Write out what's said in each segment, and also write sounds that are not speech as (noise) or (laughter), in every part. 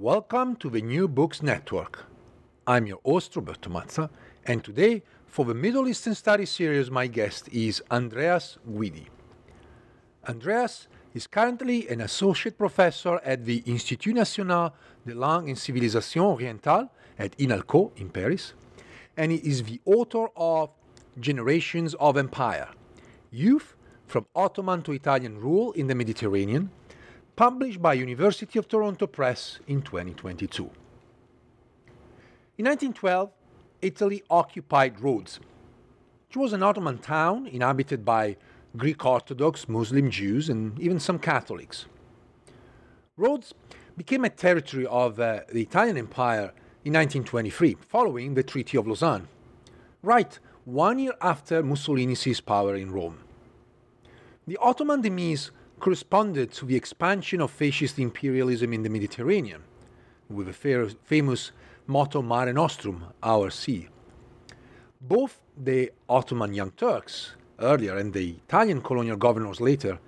Welcome to the New Books Network. I'm your host, Roberto Mazza, and today, for the Middle Eastern Studies series, my guest is Andreas Guidi. Andreas is currently an associate professor at the Institut National de Langue et Civilisation Orientale at INALCO in Paris, and he is the author of Generations of Empire Youth from Ottoman to Italian Rule in the Mediterranean published by University of Toronto Press in 2022. In 1912, Italy occupied Rhodes, It was an Ottoman town inhabited by Greek Orthodox, Muslim Jews, and even some Catholics. Rhodes became a territory of uh, the Italian Empire in 1923, following the Treaty of Lausanne, right one year after Mussolini seized power in Rome. The Ottoman demise corresponded to the expansion of fascist imperialism in the Mediterranean, with the famous motto Mare Nostrum, our sea. Both the Ottoman Young Turks, earlier, and the Italian colonial governors later,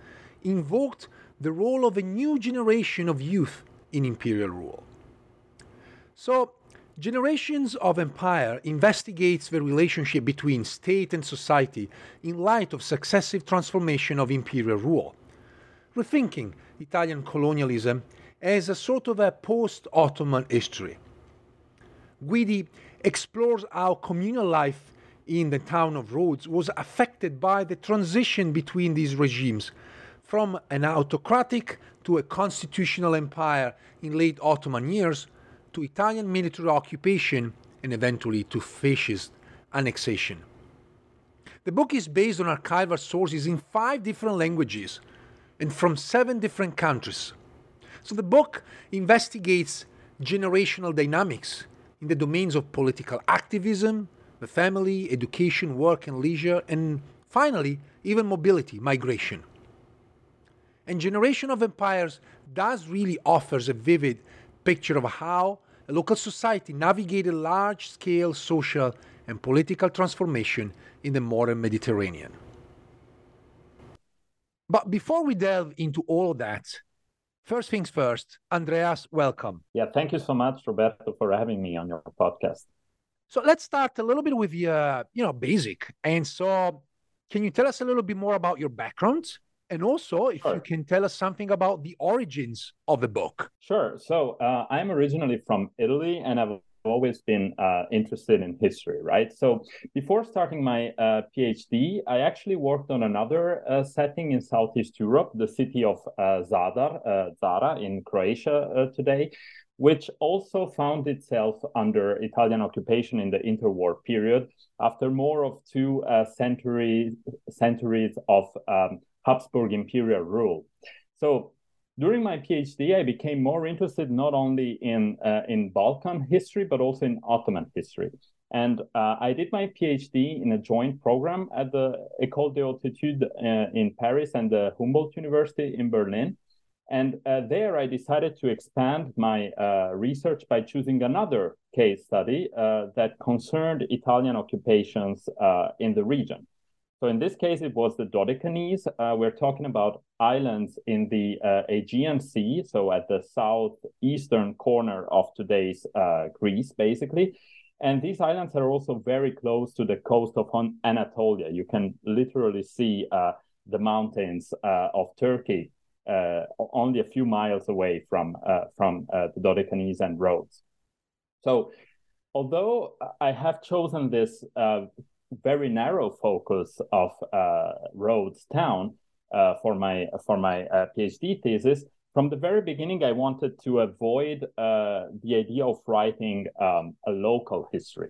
invoked the role of a new generation of youth in imperial rule. So, Generations of Empire investigates the relationship between state and society in light of successive transformation of imperial rule rethinking Italian colonialism as a sort of a post Ottoman history. Guidi explores how communal life in the town of Rhodes was affected by the transition between these regimes from an autocratic to a constitutional empire in late Ottoman years to Italian military occupation and eventually to fascist annexation. The book is based on archival sources in five different languages and from seven different countries. So the book investigates generational dynamics in the domains of political activism, the family, education, work, and leisure, and finally, even mobility, migration. And Generation of Empires does really offers a vivid picture of how a local society navigated large scale social and political transformation in the modern Mediterranean. But before we delve into all of that, first things first, Andreas, welcome. Yeah, thank you so much, Roberto, for having me on your podcast. So let's start a little bit with the, uh, you know, basic. And so, can you tell us a little bit more about your background? And also, if sure. you can tell us something about the origins of the book. Sure. So, uh, I'm originally from Italy and I've always been uh, interested in history, right? So before starting my uh, PhD, I actually worked on another uh, setting in Southeast Europe, the city of uh, Zadar, uh, Zara in Croatia uh, today, which also found itself under Italian occupation in the interwar period after more of two centuries, centuries of um, Habsburg imperial rule. So during my PhD, I became more interested not only in uh, in Balkan history but also in Ottoman history. And uh, I did my PhD in a joint program at the École des Hautes uh, in Paris and the Humboldt University in Berlin. And uh, there, I decided to expand my uh, research by choosing another case study uh, that concerned Italian occupations in the region. So in this case, it was the Dodecanese. Uh, we're talking about islands in the uh, Aegean Sea, so at the southeastern corner of today's uh, Greece, basically. And these islands are also very close to the coast of Anatolia. You can literally see uh, the mountains uh, of Turkey uh, only a few miles away from from the Dodecanese and Rhodes. So although I have chosen this uh, very narrow focus of uh, Rhodes town uh, for my for my uh, PhD thesis. From the very beginning, I wanted to avoid uh, the idea of writing um, a local history.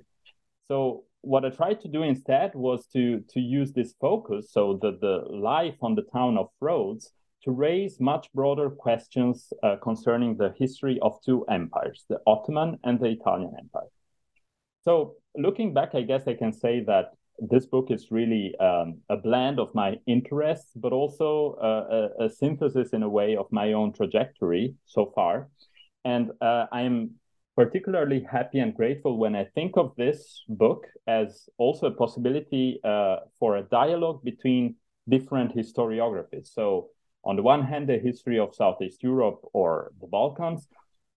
So what I tried to do instead was to to use this focus, so that the life on the town of Rhodes to raise much broader questions uh, concerning the history of two empires, the Ottoman and the Italian Empire. So, looking back, I guess I can say that this book is really um, a blend of my interests, but also uh, a, a, synthesis in a way of my own trajectory so far. And uh, I'm particularly happy and grateful when I think of this book as also a possibility uh, for a dialogue between different historiographies. So, on the one hand, the history of Southeast Europe or the Balkans,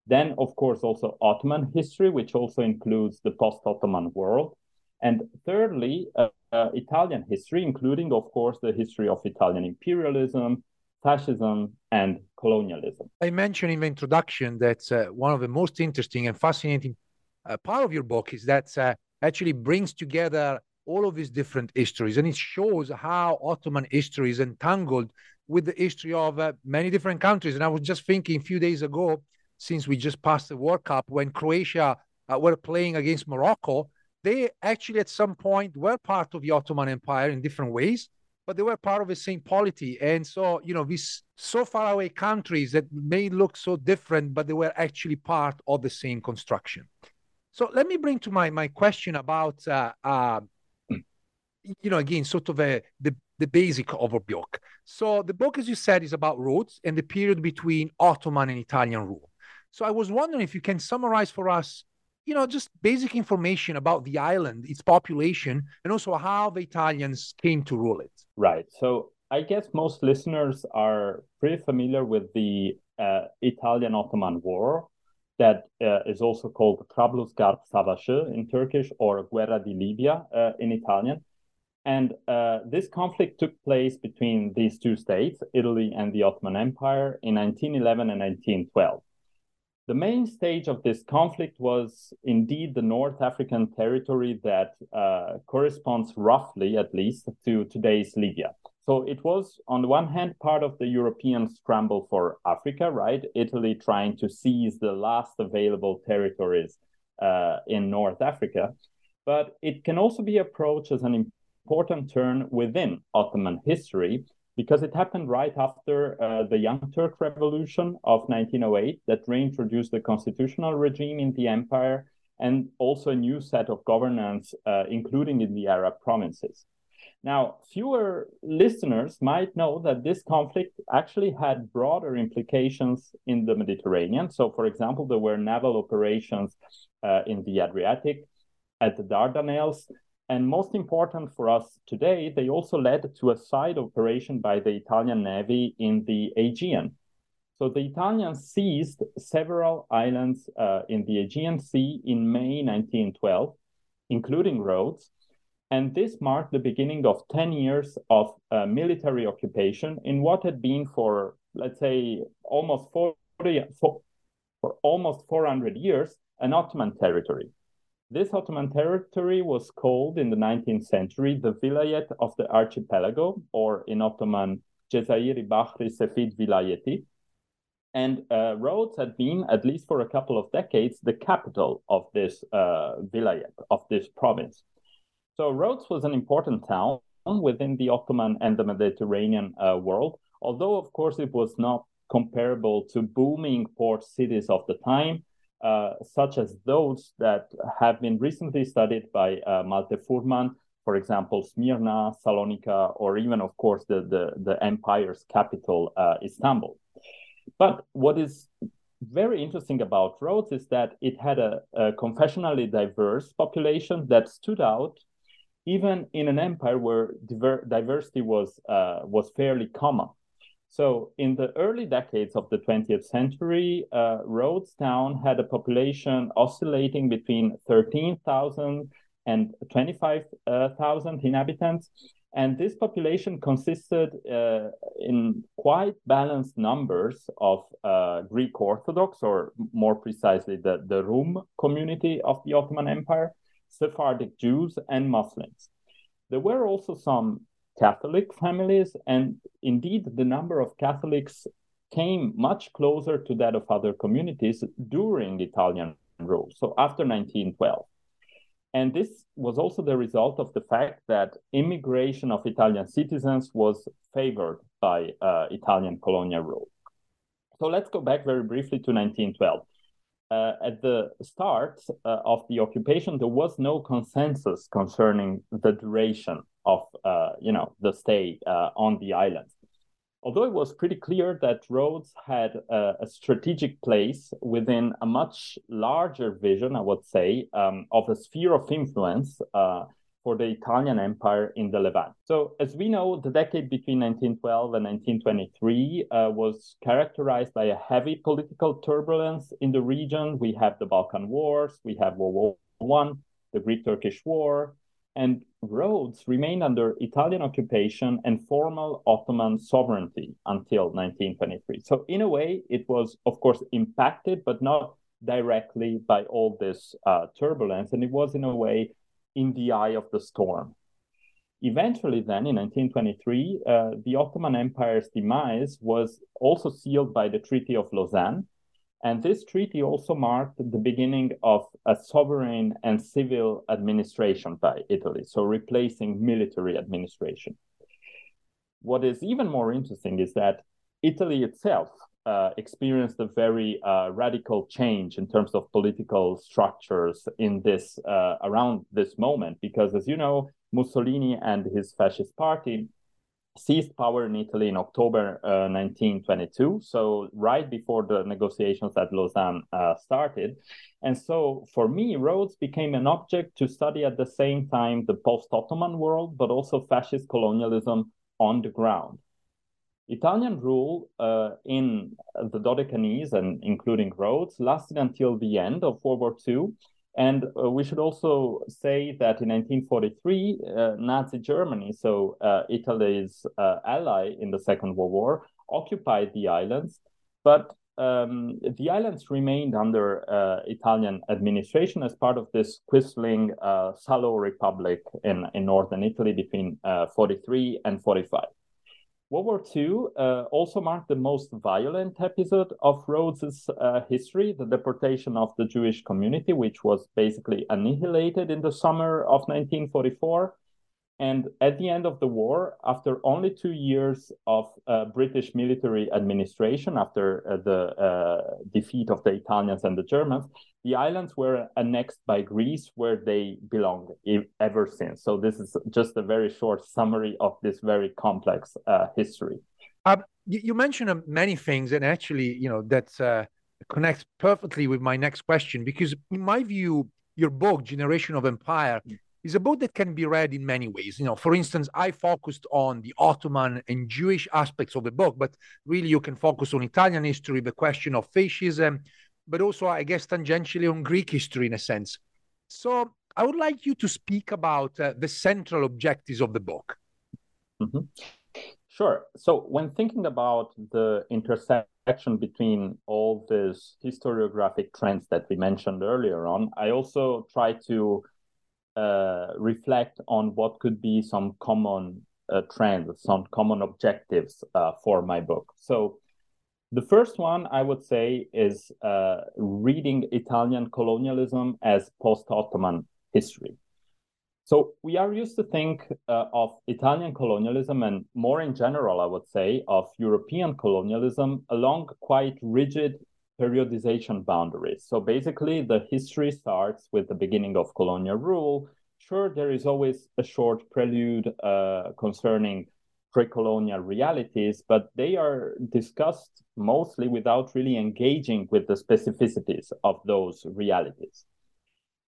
then, of course, also Ottoman history, which also includes the post Ottoman world. And thirdly, uh, uh, Italian history, including, of course, the history of Italian imperialism, fascism, and colonialism. I mentioned in the introduction that uh, one of the most interesting and fascinating uh, part of your book is that uh, actually brings together all of these different histories and it shows how Ottoman history is entangled with the history of uh, many different countries. And I was just thinking a few days ago, since we just passed the World Cup, when Croatia uh, were playing against Morocco, they actually at some point were part of the Ottoman Empire in different ways, but they were part of the same polity. And so, you know, these so far away countries that may look so different, but they were actually part of the same construction. So let me bring to my my question about, uh, uh, you know, again, sort of a, the the basic of a book. So the book, as you said, is about Rhodes and the period between Ottoman and Italian rule. So I was wondering if you can summarize for us you know, just basic information about the island, its population, and also how the Italians came to rule it. Right. So I guess most listeners are pretty familiar with the uh, Italian Ottoman War that uh, is also called Trablusgarp Savaşı in Turkish or Guerra di Libia uh, in Italian. And uh, this conflict took place between these two states, Italy and the Ottoman Empire, in 1911 and 1912. The main stage of this conflict was indeed the North African territory that uh, corresponds roughly, at least, to today's Libya. So it was, on the one hand, part of the European scramble for Africa, right? Italy trying to seize the last available territories uh, in North Africa. But it can also be approached as an important turn within Ottoman history because it happened right after uh, the Young Turk Revolution of 1908 that reintroduced the constitutional regime in the empire and also a new set of governance, uh, including in the Arab provinces. Now, fewer listeners might know that this conflict actually had broader implications in the Mediterranean. So, for example, there were naval operations uh, in the Adriatic, at the Dardanelles, and most important for us today, they also led to a side operation by the Italian Navy in the Aegean. So the Italians seized several islands uh, in the Aegean Sea in May 1912, including Rhodes. And this marked the beginning of 10 years of uh, military occupation in what had been for, let's say, almost 40, for, for almost 400 years, an Ottoman territory. This Ottoman territory was called in the 19th century the Vilayet of the Archipelago, or in Ottoman, Cezayiri Bahri Sefid Vilayeti. And uh, Rhodes had been, at least for a couple of decades, the capital of this uh, vilayet, of this province. So Rhodes was an important town within the Ottoman and the Mediterranean uh, world, although, of course, it was not comparable to booming port cities of the time uh, such as those that have been recently studied by uh, Malte Fuhrmann, for example, Smyrna, Salonika, or even, of course, the, the, the empire's capital, uh, Istanbul. But what is very interesting about Rhodes is that it had a, a confessionally diverse population that stood out even in an empire where diver- diversity was uh, was fairly common. So, in the early decades of the 20th century, uh, Rhodes Town had a population oscillating between 13,000 and 25,000 inhabitants. And this population consisted uh, in quite balanced numbers of uh, Greek Orthodox, or more precisely, the, the Rum community of the Ottoman Empire, Sephardic Jews, and Muslims. There were also some Catholic families, and indeed, the number of Catholics came much closer to that of other communities during Italian rule, so after 1912. And this was also the result of the fact that immigration of Italian citizens was favored by uh, Italian colonial rule. So let's go back very briefly to 1912. Uh, at the start uh, of the occupation, there was no consensus concerning the duration of, uh, you know, the stay uh, on the island. Although it was pretty clear that Rhodes had a, a strategic place within a much larger vision, I would say, um, of a sphere of influence uh, for the Italian Empire in the Levant. So, as we know, the decade between 1912 and 1923 uh, was characterized by a heavy political turbulence in the region. We have the Balkan Wars, we have World War One, the Greek-Turkish War, and Rhodes remained under Italian occupation and formal Ottoman sovereignty until 1923. So, in a way, it was, of course, impacted, but not directly by all this uh, turbulence. And it was, in a way, in the eye of the storm. Eventually, then in 1923, uh, the Ottoman Empire's demise was also sealed by the Treaty of Lausanne. And this treaty also marked the beginning of a sovereign and civil administration by Italy, so replacing military administration. What is even more interesting is that Italy itself uh, experienced a very uh, radical change in terms of political structures in this uh, around this moment because as you know mussolini and his fascist party seized power in italy in october 1922 uh, so right before the negotiations at lausanne uh, started. And so for me rhodes became an object to study at the same time the post-ottoman world but also fascist colonialism on the ground Italian rule uh, in the Dodecanese and including Rhodes lasted until the end of World War II. And uh, we should also say that in 1943, uh, Nazi Germany, so uh, Italy's uh, ally in the Second World War, occupied the islands. But um, the islands remained under uh, Italian administration as part of this quisling Salo Republic in, in northern Italy between 43 and 45. World War II uh, also marked the most violent episode of Rhodes's uh, history, the deportation of the Jewish community, which was basically annihilated in the summer of 1944. And at the end of the war, after only two years of uh, British military administration, after uh, the uh, defeat of the Italians and the Germans, the islands were annexed by Greece, where they belong ever since. So this is just a very short summary of this very complex uh, history. Um, you, you, mentioned uh, many things, and actually, you know, that uh, connects perfectly with my next question because, in my view, your book, Generation of Empire, is a book that can be read in many ways. You know, for instance, I focused on the Ottoman and Jewish aspects of the book, but really you can focus on Italian history, the question of fascism, but also, I guess, tangentially on Greek history in a sense. So I would like you to speak about uh, the central objectives of the book. Mm-hmm. Sure. So when thinking about the intersection between all these historiographic trends that we mentioned earlier on, I also try to uh, reflect on what could be some common uh, trends, some common objectives uh, for my book. So, the first one I would say is uh, reading Italian colonialism as post Ottoman history. So, we are used to think uh, of Italian colonialism and more in general, I would say, of European colonialism along quite rigid periodization boundaries. So basically, the history starts with the beginning of colonial rule. Sure, there is always a short prelude uh, concerning pre colonial realities, but they are discussed mostly without really engaging with the specificities of those realities.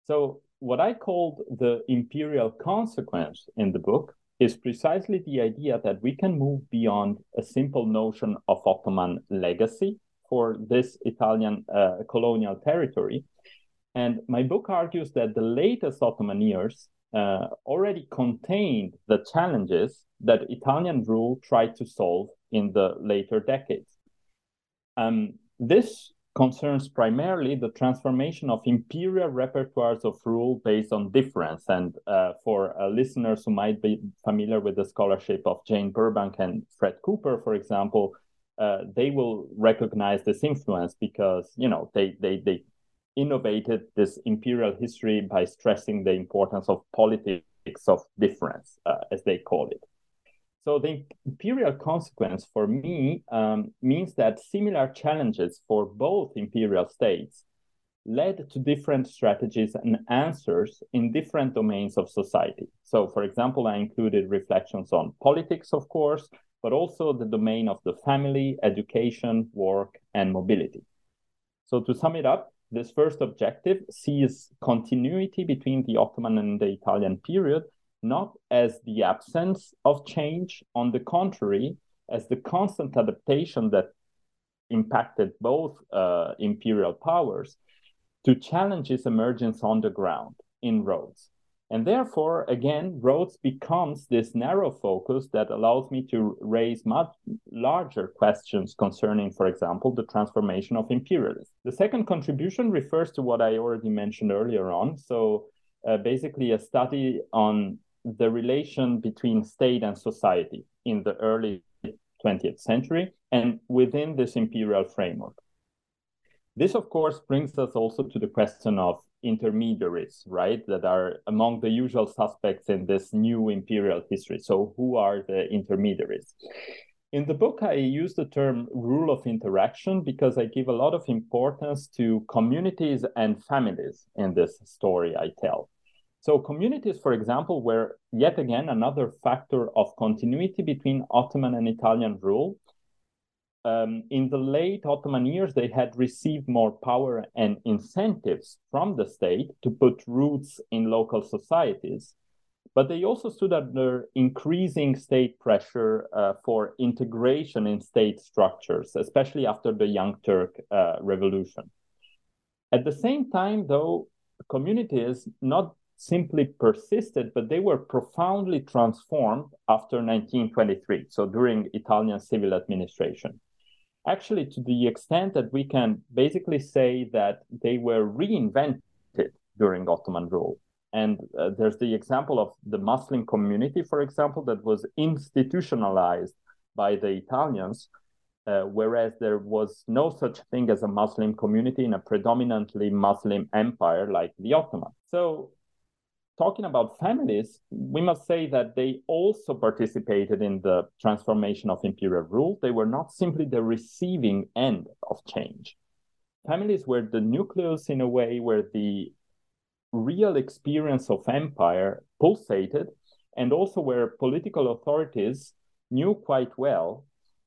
So, what I called the imperial consequence in the book is precisely the idea that we can move beyond a simple notion of Ottoman legacy for this Italian uh, colonial territory. And my book argues that the latest Ottoman years uh, already contained the challenges that Italian rule tried to solve in the later decades. Um, this concerns primarily the transformation of imperial repertoires of rule based on difference. And uh, for uh, listeners who might be familiar with the scholarship of Jane Burbank and Fred Cooper, for example, uh, they will recognize this influence because you know they they they innovated this imperial history by stressing the importance of politics of difference, uh, as they call it. So the imperial consequence for me um, means that similar challenges for both imperial states led to different strategies and answers in different domains of society. So, for example, I included reflections on politics, of course, but also the domain of the family, education, work, and mobility. So, to sum it up, this first objective sees continuity between the Ottoman and the Italian period not as the absence of change, on the contrary, as the constant adaptation that impacted both uh, imperial powers to challenges emergence on the ground in Rhodes. And therefore, again, Rhodes becomes this narrow focus that allows me to raise much larger questions concerning, for example, the transformation of imperialism. The second contribution refers to what I already mentioned earlier on. So, uh, basically, a study on the relation between state and society in the early 20th century and within this imperial framework. This, of course, brings us also to the question of intermediaries, right, that are among the usual suspects in this new imperial history. So, who are the intermediaries? In the book, I use the term rule of interaction because I give a lot of importance to communities and families in this story I tell. So communities, for example, were yet again another factor of continuity between Ottoman and Italian rule. Um, in the late Ottoman years, they had received more power and incentives from the state to put roots in local societies, but they also stood under increasing state pressure uh, for integration in state structures, especially after the Young Turk uh, Revolution. At the same time, though, communities not simply persisted, but they were profoundly transformed after 1923, so during Italian civil administration. Actually, to the extent that we can basically say that they were reinvented during Ottoman rule. And uh, there's the example of the Muslim community, for example, that was institutionalized by the Italians, uh, whereas there was no such thing as a Muslim community in a predominantly Muslim empire like the Ottoman. So talking about families, we must say that they also participated in the transformation of imperial rule. They were not simply the receiving end of change. Families were the nucleus in a way where the real experience of empire pulsated, and also where political authorities knew quite well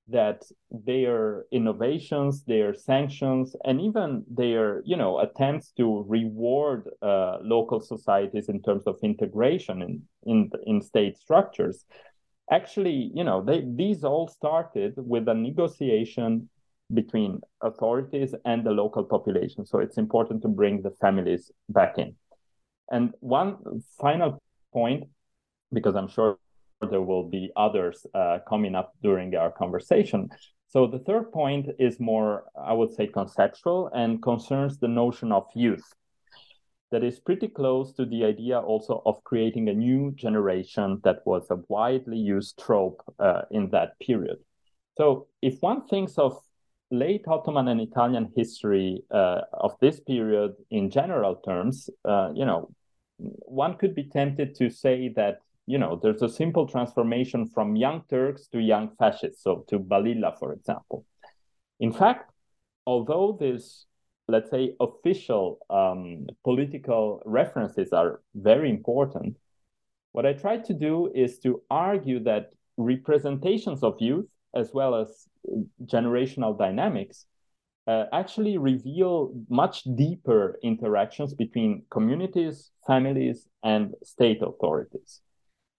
that their innovations, their sanctions, and even their you know attempts to reward uh, local societies in terms of integration in in, in state structures, actually you know they these all started with a negotiation between authorities and the local population. So it's important to bring the families back in. And one final point, because I'm sure there will be others uh, coming up during our conversation. So the third point is more, I would say, conceptual and concerns the notion of youth. That is pretty close to the idea also of creating a new generation that was a widely used trope uh, in that period. So if one thinks of late Ottoman and Italian history uh, of this period in general terms, uh, you know, one could be tempted to say that you know, there's a simple transformation from young Turks to young fascists, so to Balilla, for example. In fact, although these, let's say, official um, political references are very important, what I try to do is to argue that representations of youth, as well as generational dynamics, uh, actually reveal much deeper interactions between communities, families, and state authorities.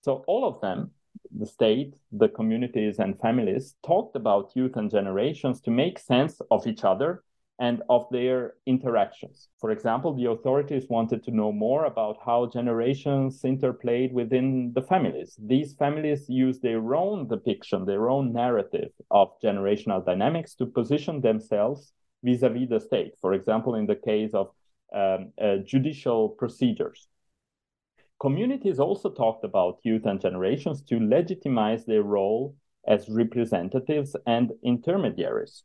So all of them, the state, the communities, and families talked about youth and generations to make sense of each other and of their interactions. For example, the authorities wanted to know more about how generations interplayed within the families. These families used their own depiction, their own narrative of generational dynamics to position themselves vis a vis the state. For example, in the case of um, uh, judicial procedures. Communities also talked about youth and generations to legitimize their role as representatives and intermediaries.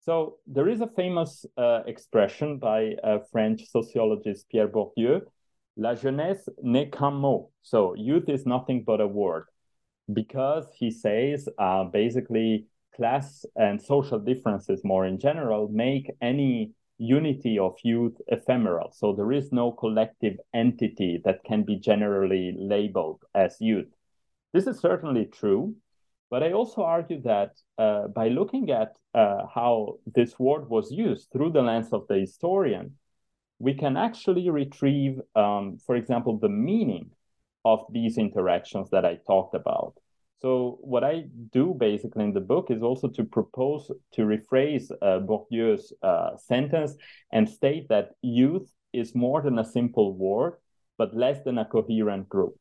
So there is a famous uh, expression by French sociologist Pierre Bourdieu, La jeunesse n'est qu'un mot. So youth is nothing but a word. because he says uh, basically class and social differences more in general make any unity of youth ephemeral. So there is no collective entity that can be generally labeled as youth. This is certainly true, but I also argue that uh, by looking at uh, how this word was used through the lens of the historian, we can actually retrieve, um, for example, the meaning of these interactions that I talked about. So what I do basically in the book is also to propose to rephrase uh, Bourdieu's uh, sentence and state that youth is more than a simple word, but less than a coherent group.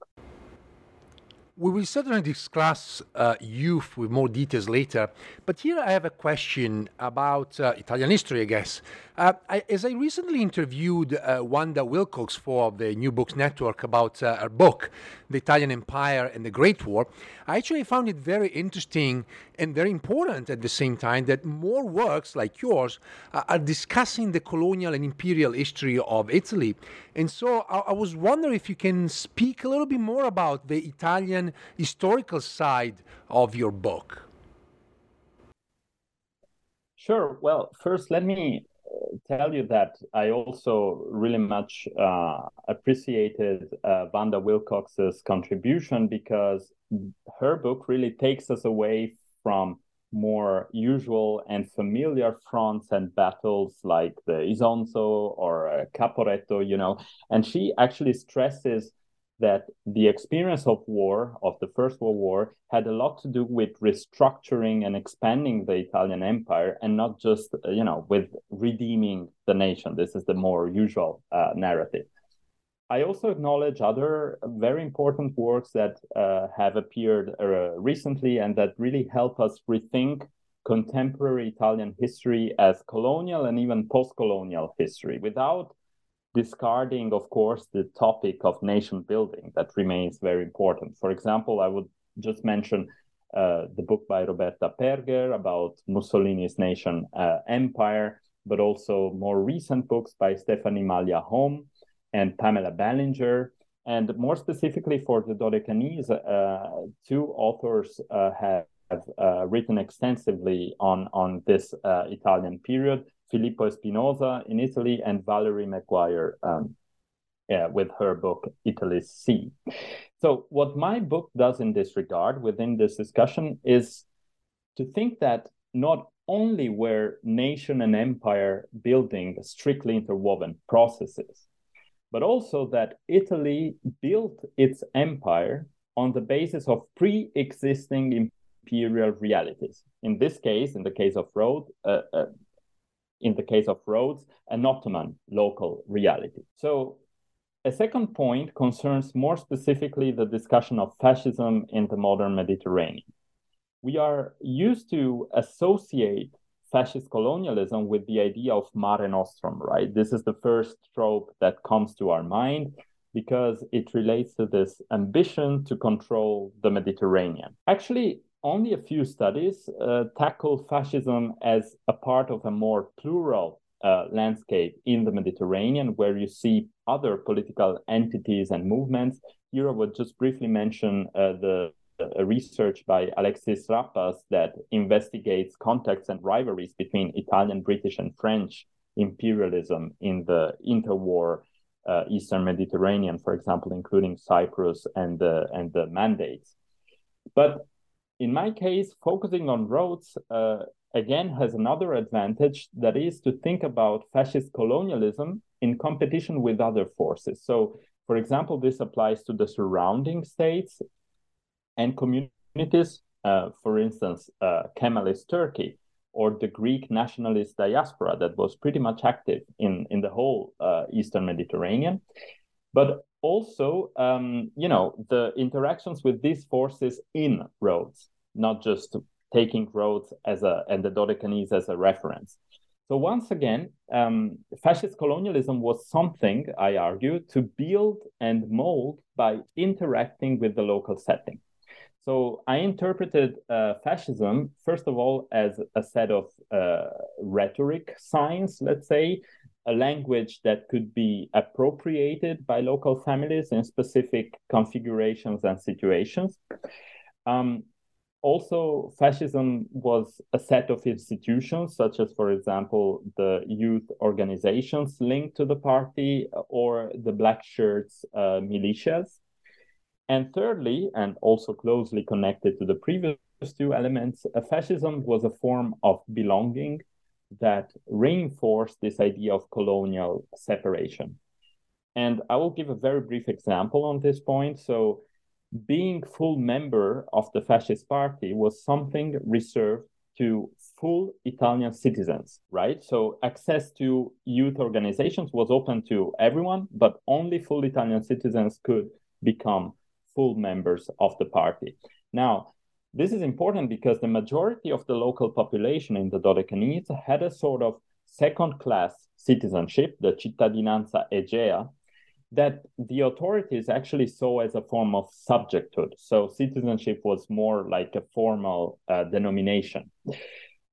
We will certainly discuss uh, youth with more details later, but here I have a question about uh, Italian history, I guess. Uh, I, as I recently interviewed uh, Vanda Wilcox for the New Books Network about uh, her book, The Italian Empire and the Great War, I actually found it very interesting and very important at the same time that more works like yours uh, are discussing the colonial and imperial history of Italy. And so I, I was wondering if you can speak a little bit more about the Italian historical side of your book. Sure. Well, first, let me tell you that I also really much uh, appreciated uh, Vanda Wilcox's contribution because her book really takes us away from more usual and familiar fronts and battles like the Isonzo or uh, Caporetto, you know, and she actually stresses that the experience of war, of the First World War, had a lot to do with restructuring and expanding the Italian Empire, and not just, uh, you know, with redeeming the nation. This is the more usual uh, narrative. I also acknowledge other very important works that uh, have appeared uh, recently and that really help us rethink contemporary Italian history as colonial and even post colonial history without discarding, of course, the topic of nation building that remains very important. For example, I would just mention uh, the book by Roberta Pergher about Mussolini's nation uh, empire, but also more recent books by Stephanie Malia Hom and Pamela Ballinger. And more specifically for the Dodecanese, uh, two authors uh, have have uh, written extensively on on this uh, Italian period. Filippo Espinoza in Italy, and Valerie McGuire um, yeah, with her book Italy's Sea. So, what my book does in this regard within this discussion is to think that not only were nation and empire building strictly interwoven processes, but also that Italy built its empire on the basis of pre existing imperial realities. In this case, in the case of Rhodes, uh, uh, in the case of Rhodes, an Ottoman local reality. So a second point concerns more specifically the discussion of fascism in the modern Mediterranean. We are used to associate fascist colonialism with the idea of Mare Nostrum, right? This is the first trope that comes to our mind because it relates to this ambition to control the Mediterranean. Actually, only a few studies uh, tackle fascism as a part of a more plural uh, landscape in the Mediterranean, where you see other political entities and movements. Here, I would just briefly mention uh, the research by Alexis Rappas that investigates contacts and rivalries between Italian, British, and French imperialism in the interwar uh, Eastern Mediterranean, for example, including Cyprus and the and the mandates. But in my case, focusing on Rhodes uh, again has another advantage that is to think about fascist colonialism in competition with other forces. So, for example, this applies to the surrounding states and communities, uh, for instance, uh, Kemalist Turkey or the Greek nationalist diaspora that was pretty much active in, in the whole uh, Eastern Mediterranean. But also, um, you know, the interactions with these forces in Rhodes, not just taking Rhodes as a and the Dodecanese as a reference. So once again, um, fascist colonialism was something I argue to build and mold by interacting with the local setting. So I interpreted uh, fascism first of all as a set of uh, rhetoric signs, let's say, a language that could be appropriated by local families in specific configurations and situations. Um, also, fascism was a set of institutions, such as, for example, the youth organizations linked to the party or the black shirts uh, militias. And thirdly, and also closely connected to the previous two elements, uh, fascism was a form of belonging that reinforced this idea of colonial separation. And I will give a very brief example on this point. So, being full member of the fascist party was something reserved to full Italian citizens, right? So access to youth organizations was open to everyone, but only full Italian citizens could become full members of the party. Now, this is important because the majority of the local population in the Dodecanese had a sort of second class citizenship, the cittadinanza egea, that the authorities actually saw as a form of subjecthood. So citizenship was more like a formal uh, denomination.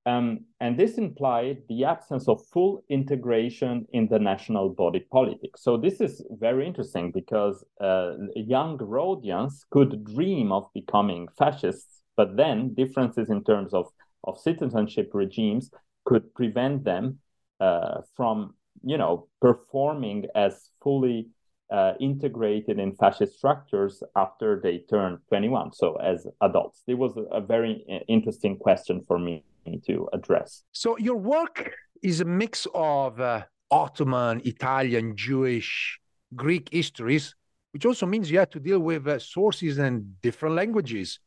Um, and this implied the absence of full integration in the national body politic. So this is very interesting because uh, young Rhodians could dream of becoming fascists, but then differences in terms of, of citizenship regimes could prevent them uh, from, you know, performing as fully uh, integrated in fascist structures after they turned 21, so as adults. It was a very uh, interesting question for me to address. So, your work is a mix of uh, Ottoman, Italian, Jewish, Greek histories, which also means you have to deal with uh, sources and different languages.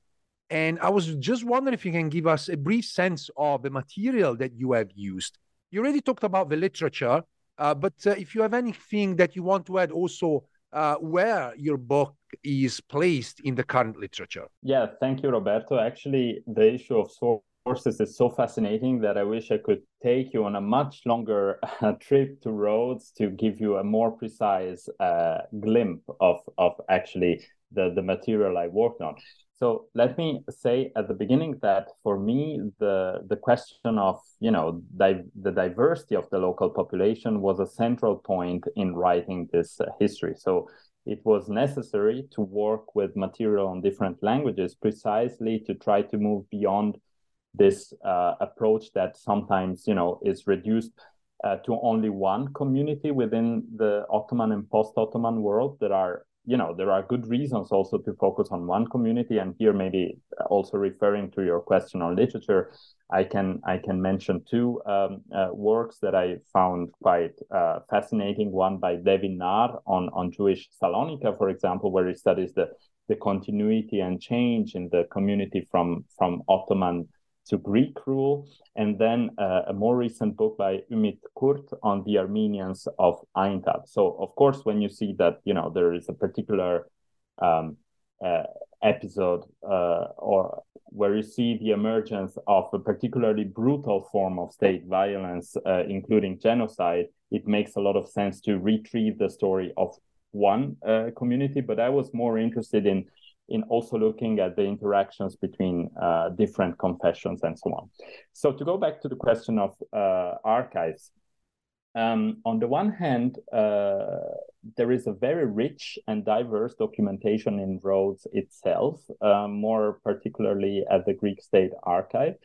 And I was just wondering if you can give us a brief sense of the material that you have used. You already talked about the literature, uh, but uh, if you have anything that you want to add also uh, where your book is placed in the current literature. Yeah, thank you, Roberto. Actually, the issue of sources is so fascinating that I wish I could take you on a much longer uh, trip to Rhodes to give you a more precise uh, glimpse of, of actually the, the material I worked on. So let me say at the beginning that for me, the the question of you know di- the diversity of the local population was a central point in writing this uh, history. So it was necessary to work with material on different languages precisely to try to move beyond this uh, approach that sometimes you know is reduced uh, to only one community within the Ottoman and post-Ottoman world. There are you know there are good reasons also to focus on one community. And here maybe also referring to your question on literature i can i can mention two um, uh, works that i found quite uh, fascinating. One by devin naar on on jewish salonika for example where he studies the the continuity and change in the community from from ottoman to Greek rule, and then uh, a more recent book by Ümit Kurt on the Armenians of Aintab. So, of course, when you see that you know there is a particular um, uh, episode uh, or where you see the emergence of a particularly brutal form of state violence, uh, including genocide, it makes a lot of sense to retrieve the story of one uh, community. But I was more interested in in also looking at the interactions between uh, different confessions and so on. So to go back to the question of uh, archives, um, on the one hand, uh, there is a very rich and diverse documentation in Rhodes itself, uh, more particularly at the Greek State Archive.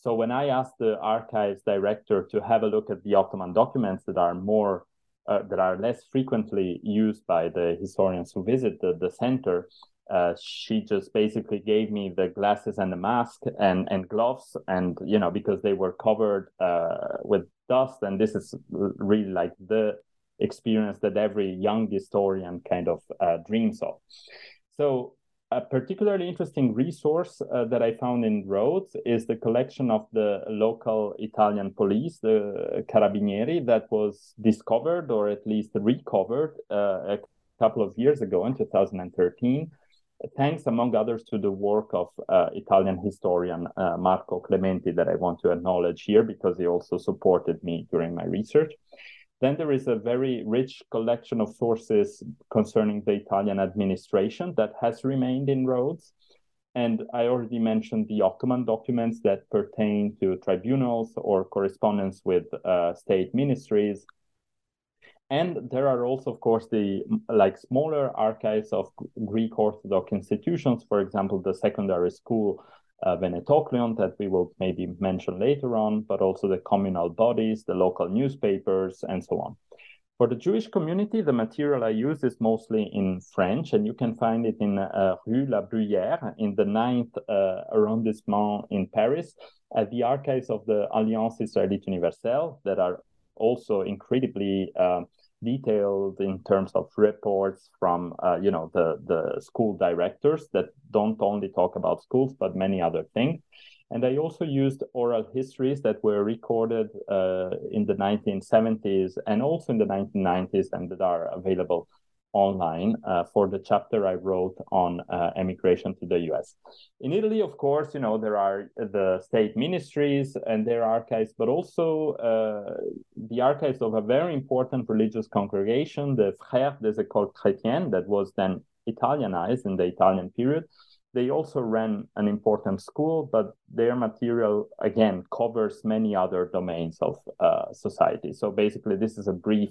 So when I asked the archives director to have a look at the Ottoman documents that are more uh, that are less frequently used by the historians who visit the, the center, uh, she just basically gave me the glasses and the mask and, and gloves and you know because they were covered uh, with dust. And this is really like the experience that every young historian kind of uh, dreams of. So a particularly interesting resource uh, that I found in Rhodes is the collection of the local Italian police, the Carabinieri, that was discovered or at least recovered uh, a couple of years ago in 2013. Thanks, among others, to the work of uh, Italian historian uh, Marco Clementi, that I want to acknowledge here because he also supported me during my research. Then there is a very rich collection of sources concerning the Italian administration that has remained in Rhodes. And I already mentioned the Ottoman documents that pertain to tribunals or correspondence with uh, state ministries. and there are also, of course, the like smaller archives of Greek Orthodox institutions, for example, the secondary school uh, that we will maybe mention later on, but also the communal bodies, the local newspapers, and so on. For the Jewish community, the material I use is mostly in French, and you can find it in uh, Rue La Bruyère in the ninth uh, arrondissement in Paris at the archives of the Alliance Israélite Universelle that are also incredibly uh, detailed in terms of reports from uh, you know the the school directors that don't only talk about schools but many other things. And i also used oral histories that were recorded uh, in the 1970s and also in the 1990s and that are available online uh, for the chapter I wrote on uh, emigration to the US. In Italy, of course, you know, there are the state ministries and their archives, but also uh, the archives of a very important religious congregation, the Frères des Écoles Chrétiennes, that was then Italianized in the Italian period. They also ran an important school, but their material, again, covers many other domains of uh, society. So basically, this is a brief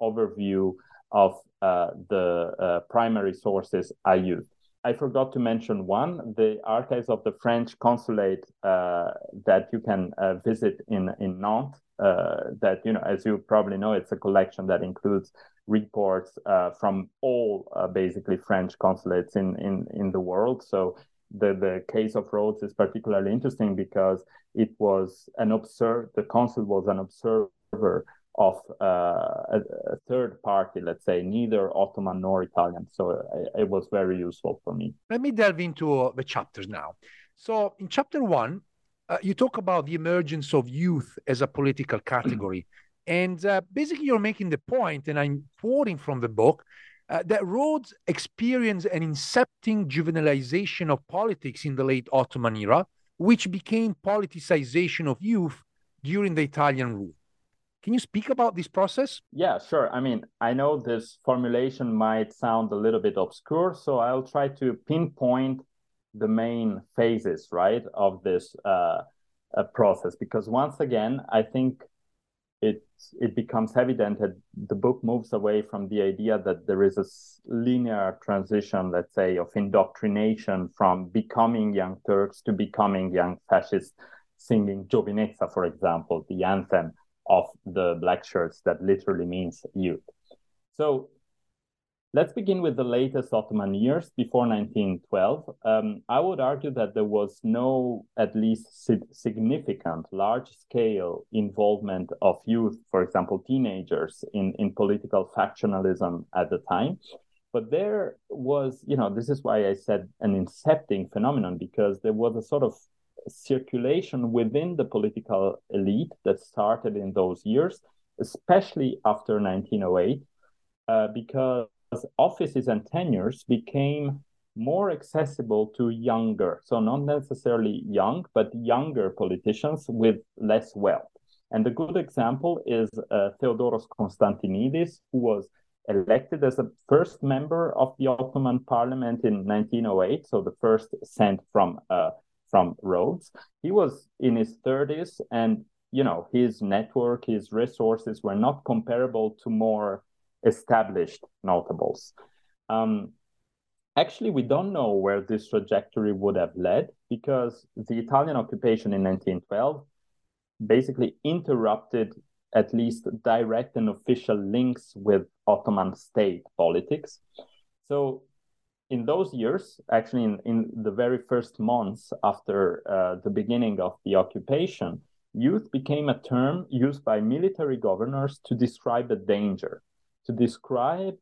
overview of uh, the uh, primary sources I used. I forgot to mention one, the archives of the French consulate uh, that you can uh, visit in, in Nantes. Uh, that, you know, as you probably know, it's a collection that includes reports from all basically French consulates in, in, in the world. So the, the case of Rhodes is particularly interesting because it was an observer, the consul was an observer of uh, a, a, third party, let's say, neither Ottoman nor Italian. So it, uh, it was very useful for me. Let me delve into the chapters now. So in chapter one, uh, you talk about the emergence of youth as a political category. (clears throat) and uh, basically, you're making the point, and I'm quoting from the book, uh, that Rhodes experienced an incepting juvenilization of politics in the late Ottoman era, which became politicization of youth during the Italian rule. Can you speak about this process? Yeah, sure. I mean, I know this formulation might sound a little bit obscure, so I'll try to pinpoint the main phases, right, of this uh, uh, process. Because once again, I think it it becomes evident that the book moves away from the idea that there is a linear transition, let's say, of indoctrination from becoming young Turks to becoming young fascists, singing Giovinezza, for example, the anthem of the black shirts that literally means youth. So let's begin with the latest Ottoman years before 1912. Um, I would argue that there was no, at least significant, large scale involvement of youth, for example, teenagers, in, in political factionalism at the time. But there was, you know, this is why I said an incepting phenomenon, because there was a sort of circulation within the political elite that started in those years, especially after 1908, uh, because offices and tenures became more accessible to younger, so not necessarily young, but younger politicians with less wealth. And a good example is uh, Theodoros Konstantinidis, who was elected as a first member of the Ottoman parliament in 1908, so the first sent from uh, from Rhodes. He was in his 30s, and you know his network, his resources were not comparable to more established notables. Um, actually, we don't know where this trajectory would have led because the Italian occupation in 1912 basically interrupted at least direct and official links with Ottoman state politics. So in those years, actually, in, in the very first months after uh, the beginning of the occupation, youth became a term used by military governors to describe a danger, to describe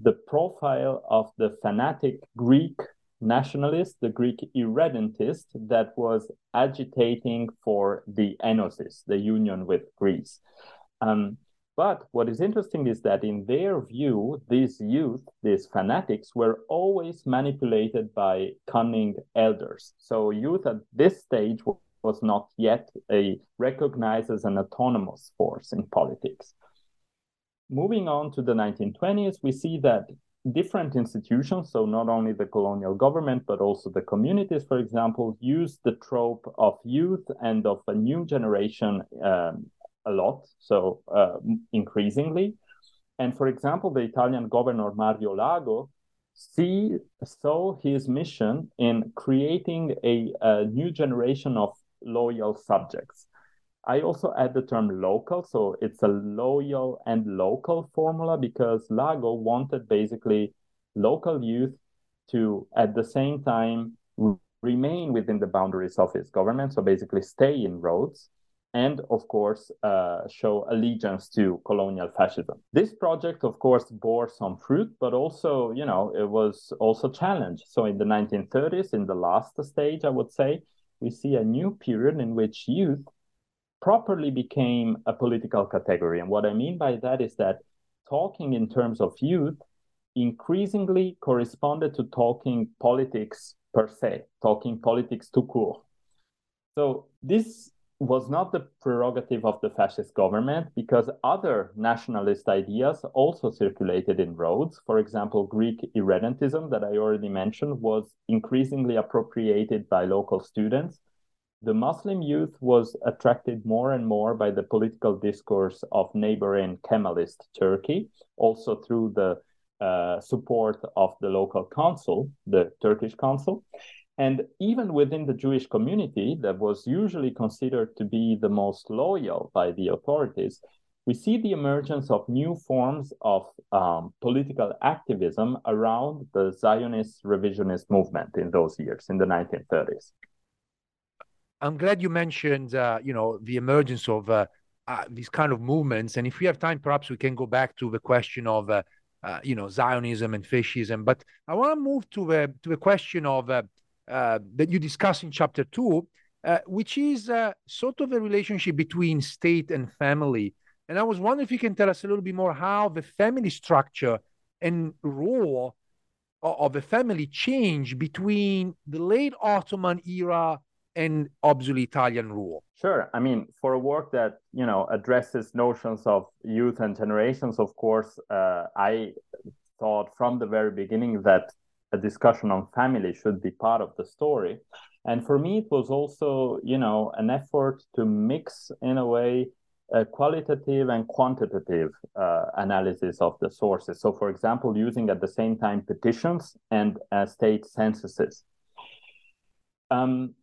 the profile of the fanatic Greek nationalist, the Greek irredentist that was agitating for the enosis, the union with Greece. Um, but what is interesting is that in their view, these youth, these fanatics, were always manipulated by cunning elders. So youth at this stage was not yet a recognized as an autonomous force in politics. Moving on to the 1920s, we see that different institutions, so not only the colonial government, but also the communities, for example, use the trope of youth and of a new generation um, a lot, so uh, increasingly. And for example, the Italian governor Mario Lago see saw his mission in creating a, a new generation of loyal subjects. I also add the term local, so it's a loyal and local formula because Lago wanted basically local youth to, at the same time, remain within the boundaries of his government, so basically stay in Rhodes, and of course uh, show allegiance to colonial fascism. This project, of course, bore some fruit, but also, you know, it was also challenged. So in the 1930s, in the last stage, I would say, we see a new period in which youth properly became a political category. And what I mean by that is that talking in terms of youth increasingly corresponded to talking politics per se, talking politics to court. So this was not the prerogative of the fascist government because other nationalist ideas also circulated in Rhodes. For example, Greek irredentism, that I already mentioned, was increasingly appropriated by local students. The Muslim youth was attracted more and more by the political discourse of neighboring Kemalist Turkey, also through the uh, support of the local council, the Turkish council. And even within the Jewish community, that was usually considered to be the most loyal by the authorities, we see the emergence of new forms of um, political activism around the Zionist revisionist movement in those years, in the 1930s. I'm glad you mentioned, uh, you know, the emergence of uh, uh, these kind of movements. And if we have time, perhaps we can go back to the question of, uh, uh, you know, Zionism and fascism. But I want to move to the to the question of uh, that you discuss in chapter two, uh, which is uh, sort of a relationship between state and family. And I was wondering if you can tell us a little bit more how the family structure and role of the family changed between the late Ottoman era and obsolete Italian rule. Sure. I mean, for a work that you know addresses notions of youth and generations, of course, uh, I thought from the very beginning that a discussion on family should be part of the story. And for me, it was also, you know, an effort to mix in a way a qualitative and quantitative uh, analysis of the sources. So, for example, using at the same time petitions and uh, state censuses. Um,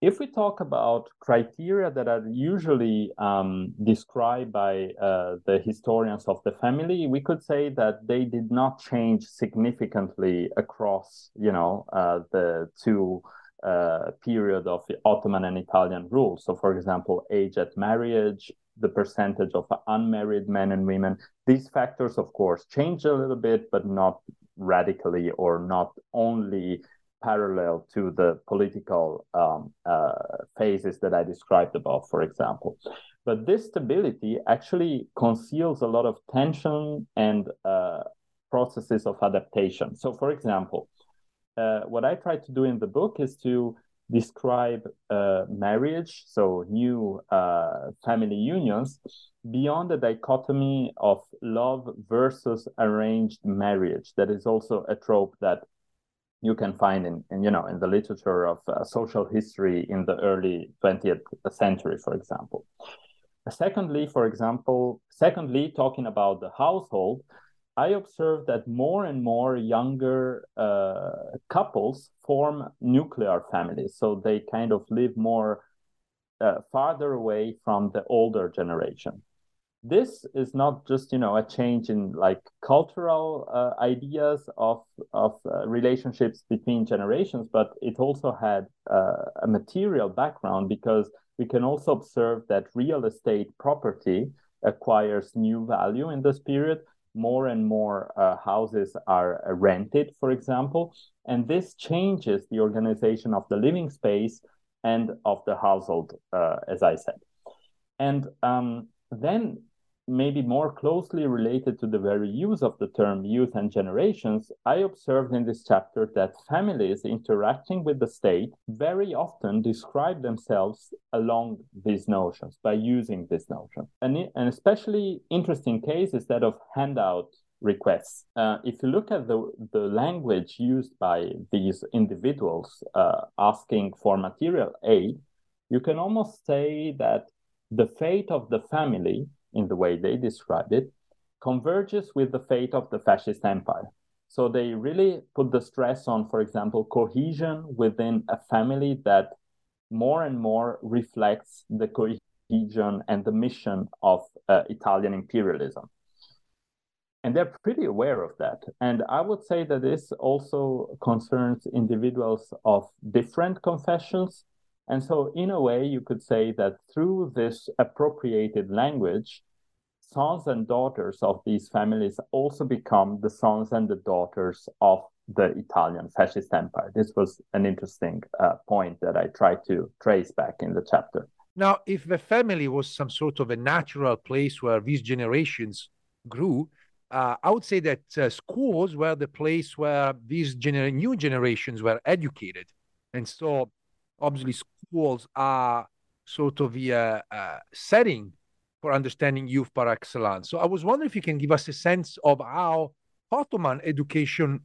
if we talk about criteria that are usually um, described by uh, the historians of the family, we could say that they did not change significantly across, you know, uh, the two uh, period of the Ottoman and Italian rule. So, for example, age at marriage, the percentage of unmarried men and women. These factors, of course, change a little bit, but not radically or not only parallel to the political um, uh, phases that I described above, for example. But this stability actually conceals a lot of tension and uh, processes of adaptation. So, for example, uh, what I try to do in the book is to describe uh, marriage, so new uh, family unions, beyond the dichotomy of love versus arranged marriage. That is also a trope that you can find in, in you know in the literature of uh, social history in the early 20th century for example. Secondly for example secondly talking about the household i observed that more and more younger uh, couples form nuclear families. So they kind of live more uh, farther away from the older generation this is not just you know a change in like cultural uh, ideas of of uh, relationships between generations but it also had uh, a material background because we can also observe that real estate property acquires new value in this period. More and more uh, houses are uh, rented for example and this changes the organization of the living space and of the household uh, as i said. And um, then maybe more closely related to the very use of the term youth and generations, I observed in this chapter that families interacting with the state very often describe themselves along these notions by using this notion. And an especially interesting case is that of handout requests. Uh, if you look at the, the language used by these individuals uh, asking for material aid, you can almost say that the fate of the family in the way they describe it, converges with the fate of the fascist empire. So they really put the stress on, for example, cohesion within a family that more and more reflects the cohesion and the mission of uh, Italian imperialism. And they're pretty aware of that. And I would say that this also concerns individuals of different confessions. And so, in a way, you could say that through this appropriated language, sons and daughters of these families also become the sons and the daughters of the Italian fascist empire. This was an interesting uh, point that I tried to trace back in the chapter. Now, if the family was some sort of a natural place where these generations grew, uh, I would say that uh, schools were the place where these gener- new generations were educated. And so, obviously, schools are sort of the uh, uh setting for understanding youth par excellence. So I was wondering if you can give us a sense of how Ottoman education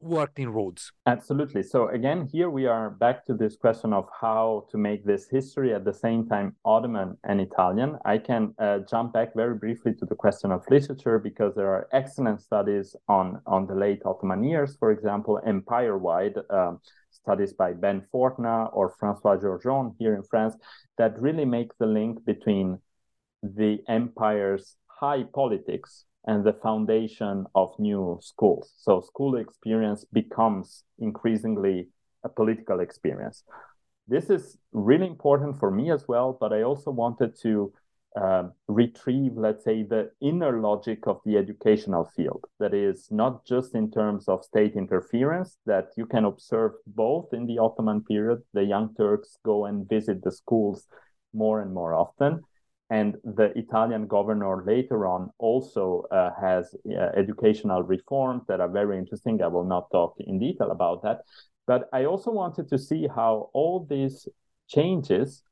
worked in Rhodes. Absolutely. So again, here we are back to this question of how to make this history at the same time Ottoman and Italian. I can uh, jump back very briefly to the question of literature because there are excellent studies on on the late Ottoman years, for example, empire-wide. Um, studies by Ben Fortna or Francois Georgeon here in France that really make the link between the empire's high politics and the foundation of new schools. So school experience becomes increasingly a political experience. This is really important for me as well, but I also wanted to uh, retrieve, let's say, the inner logic of the educational field. That is not just in terms of state interference, that you can observe both in the Ottoman period. The Young Turks go and visit the schools more and more often and the Italian governor later on also uh, has uh, educational reforms that are very interesting. I will not talk in detail about that. But I also wanted to see how all these changes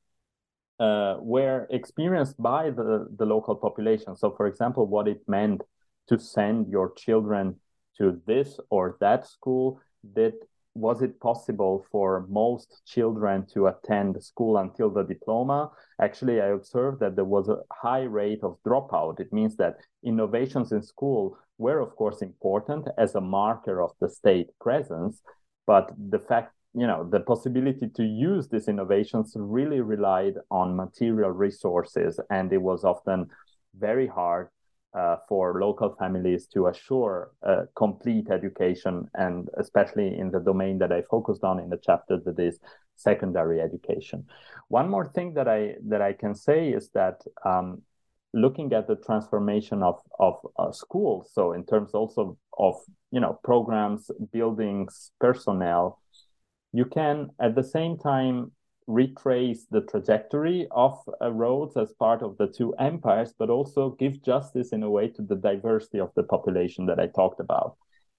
uh, were experienced by the, the local population. So, for example, what it meant to send your children to this or that school, that was it possible for most children to attend school until the diploma? Actually, I observed that there was a high rate of dropout. It means that innovations in school were, of course, important as a marker of the state presence, but the fact you know the possibility to use these innovations really relied on material resources and it was often very hard uh, for local families to assure complete education, and especially in the domain that I focused on in the chapter that is secondary education. One more thing that I that I can say is that um, looking at the transformation of of uh, schools, so in terms also of you know programs, buildings, personnel, you can at the same time retrace the trajectory of uh, Rhodes as part of the two empires, but also give justice in a way to the diversity of the population that I talked about.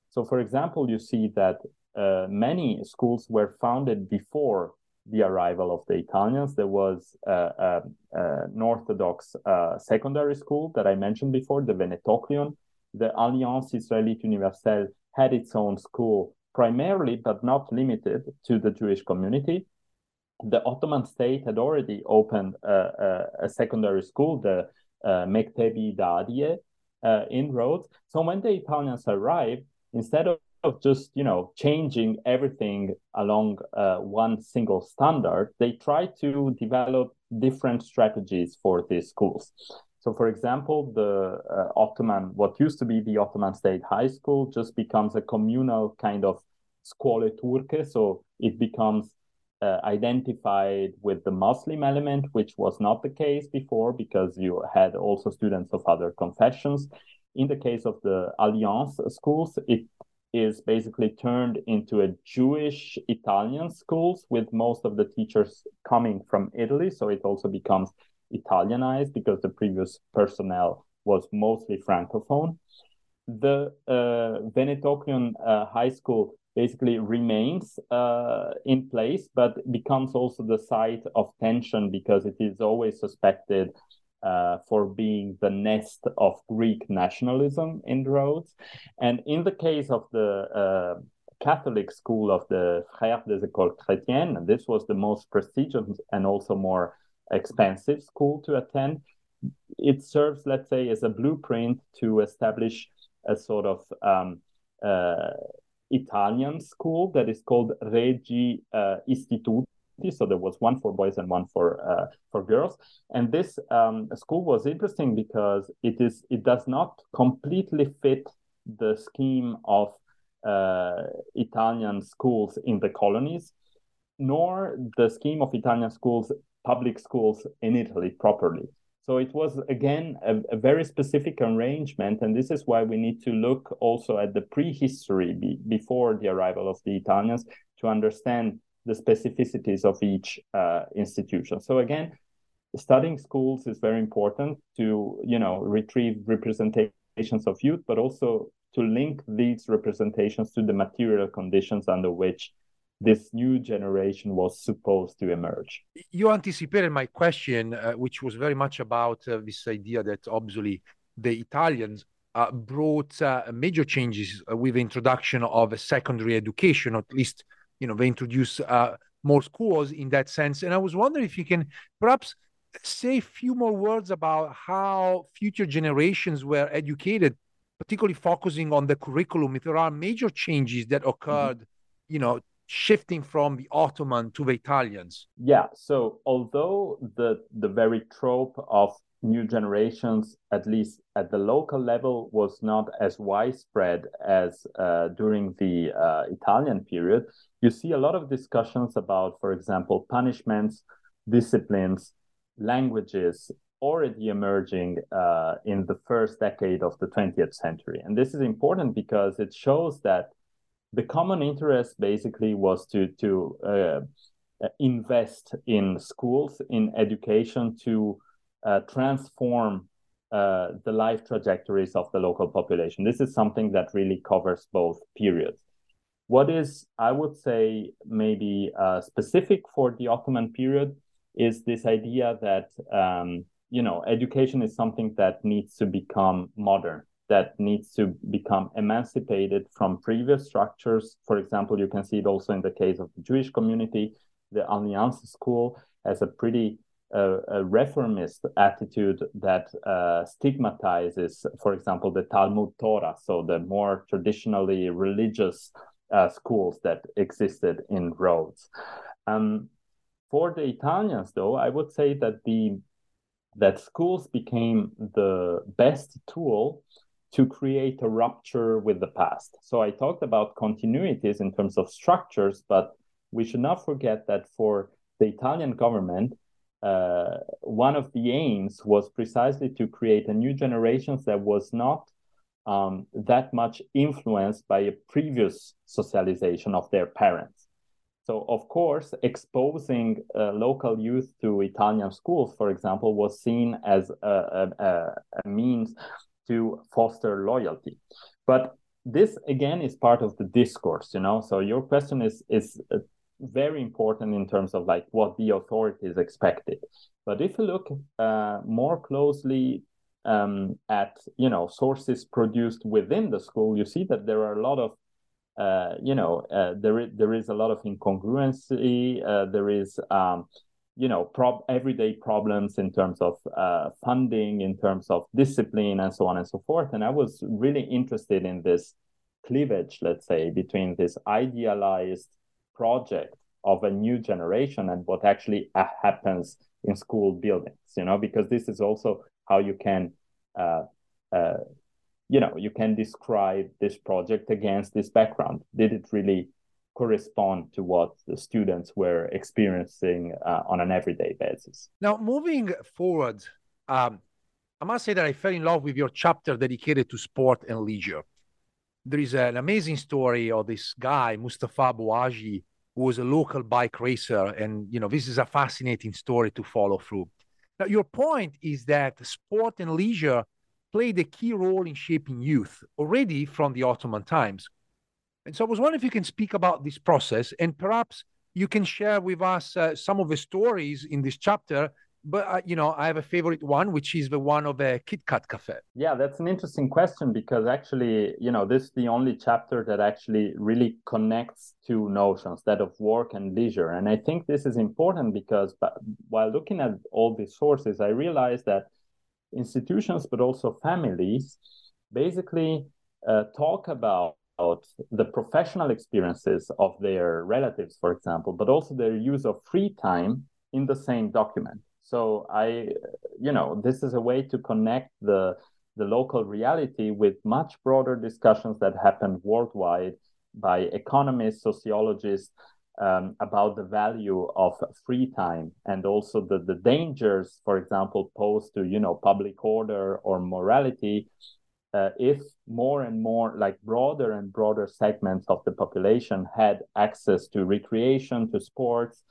So, for example, you see that uh, many schools were founded before the arrival of the Italians. There was uh, an Orthodox secondary school that I mentioned before, the Venetokleion. The Alliance Israélite Universelle had its own school, primarily but not limited to the Jewish community the Ottoman state had already opened a, a, a secondary school, the uh, Mekteb-i İdadi, uh, in Rhodes. So when the Italians arrived, instead of, of just you know changing everything along uh, one single standard, they tried to develop different strategies for these schools. So, for example, the uh, Ottoman, what used to be the Ottoman State High School, just becomes a communal kind of scuole turche. So it becomes uh, identified with the Muslim element, which was not the case before because you had also students of other confessions. In the case of the Alliance schools, it is basically turned into a Jewish Italian schools with most of the teachers coming from Italy. So it also becomes Italianized because the previous personnel was mostly Francophone. The uh, uh, High School basically remains uh, in place, but becomes also the site of tension because it is always suspected uh, for being the nest of Greek nationalism in Rhodes. And in the case of the uh, Catholic school of the Frères des Écoles Chrétiennes, this was the most prestigious and also more expensive school to attend. it serves, let's say, as a blueprint to establish a sort of um, uh, Italian school that is called Regi uh, Istituti. So there was one for boys and one for uh, for girls. And this um, school was interesting because it is it does not completely fit the scheme of uh, Italian schools in the colonies, nor the scheme of Italian schools, public schools in Italy properly. So it was again a, a, very specific arrangement, and this is why we need to look also at the prehistory be, before the arrival of the Italians to understand the specificities of each uh, institution. So again, studying schools is very important to you know retrieve representations of youth, but also to link these representations to the material conditions under which this new generation was supposed to emerge. You anticipated my question, uh, which was very much about uh, this idea that obviously the Italians uh, brought uh, major changes uh, with the introduction of a secondary education, or at least you know they introduced uh, more schools in that sense. And I was wondering if you can perhaps say a few more words about how future generations were educated, particularly focusing on the curriculum. If there are major changes that occurred, mm-hmm. you know, shifting from the Ottoman to the Italians? Yeah. So although the the very trope of new generations, at least at the local level, was not as widespread as uh, during the uh, Italian period, you see a lot of discussions about, for example, punishments, disciplines, languages already emerging uh, in the first decade of the 20th century. And this is important because it shows that the common interest basically was to to uh, invest in schools in education to uh, transform uh, the life trajectories of the local population. This is something that really covers both periods. What is i would say maybe uh, specific for the ottoman period is this idea that um, you know education is something that needs to become modern that needs to become emancipated from previous structures. For example, you can see it also in the case of the Jewish community. The Alliance School has a pretty uh, a reformist attitude that uh, stigmatizes, for example, the Talmud Torah, so the more traditionally religious uh, schools that existed in Rhodes. Um, for the Italians, though, I would say that the that schools became the best tool to create a rupture with the past. So I talked about continuities in terms of structures, but we should not forget that for the Italian government, uh, one of the aims was precisely to create a new generation that was not um, that much influenced by a previous socialization of their parents. So, of course, exposing uh, local youth to Italian schools, for example, was seen as a, a, a means to foster loyalty. But this again is part of the discourse, you know. So your question is is uh, very important in terms of like what the authorities expected. But if you look uh, more closely um, at you know sources produced within the school, you see that there are a lot of uh, you know uh, there is, there is a lot of incongruency. Uh, there is um, you know prob- everyday problems in terms of uh, funding in terms of discipline and so on and so forth. And i was really interested in this cleavage let's say between this idealized project of a new generation and what actually uh, happens in school buildings you know because this is also how you can uh, uh, you know you can describe this project against this background. Did it really correspond to what the students were experiencing uh, on an everyday basis. Now, moving forward, um, I must say that I fell in love with your chapter dedicated to sport and leisure. There is an amazing story of this guy, Mustafa Bouaji, who was a local bike racer. And, you know, this is a fascinating story to follow through. Now, your point is that sport and leisure played a key role in shaping youth already from the Ottoman times. And so I was wondering if you can speak about this process and perhaps you can share with us uh, some of the stories in this chapter. But, uh, you know, I have a favorite one, which is the one of a Kit Kat Cafe. Yeah, that's an interesting question because actually, you know, this is the only chapter that actually really connects two notions, that of work and leisure. And I think this is important because while looking at all these sources, I realized that institutions, but also families, basically uh, talk about the professional experiences of their relatives, for example, but also their use of free time in the same document. So I, you know, this is a way to connect the the local reality with much broader discussions that happen worldwide by economists, sociologists um, about the value of free time and also the, the dangers, for example, posed to you know public order or morality uh, if more and more like broader and broader segments of the population had access to recreation, to sports,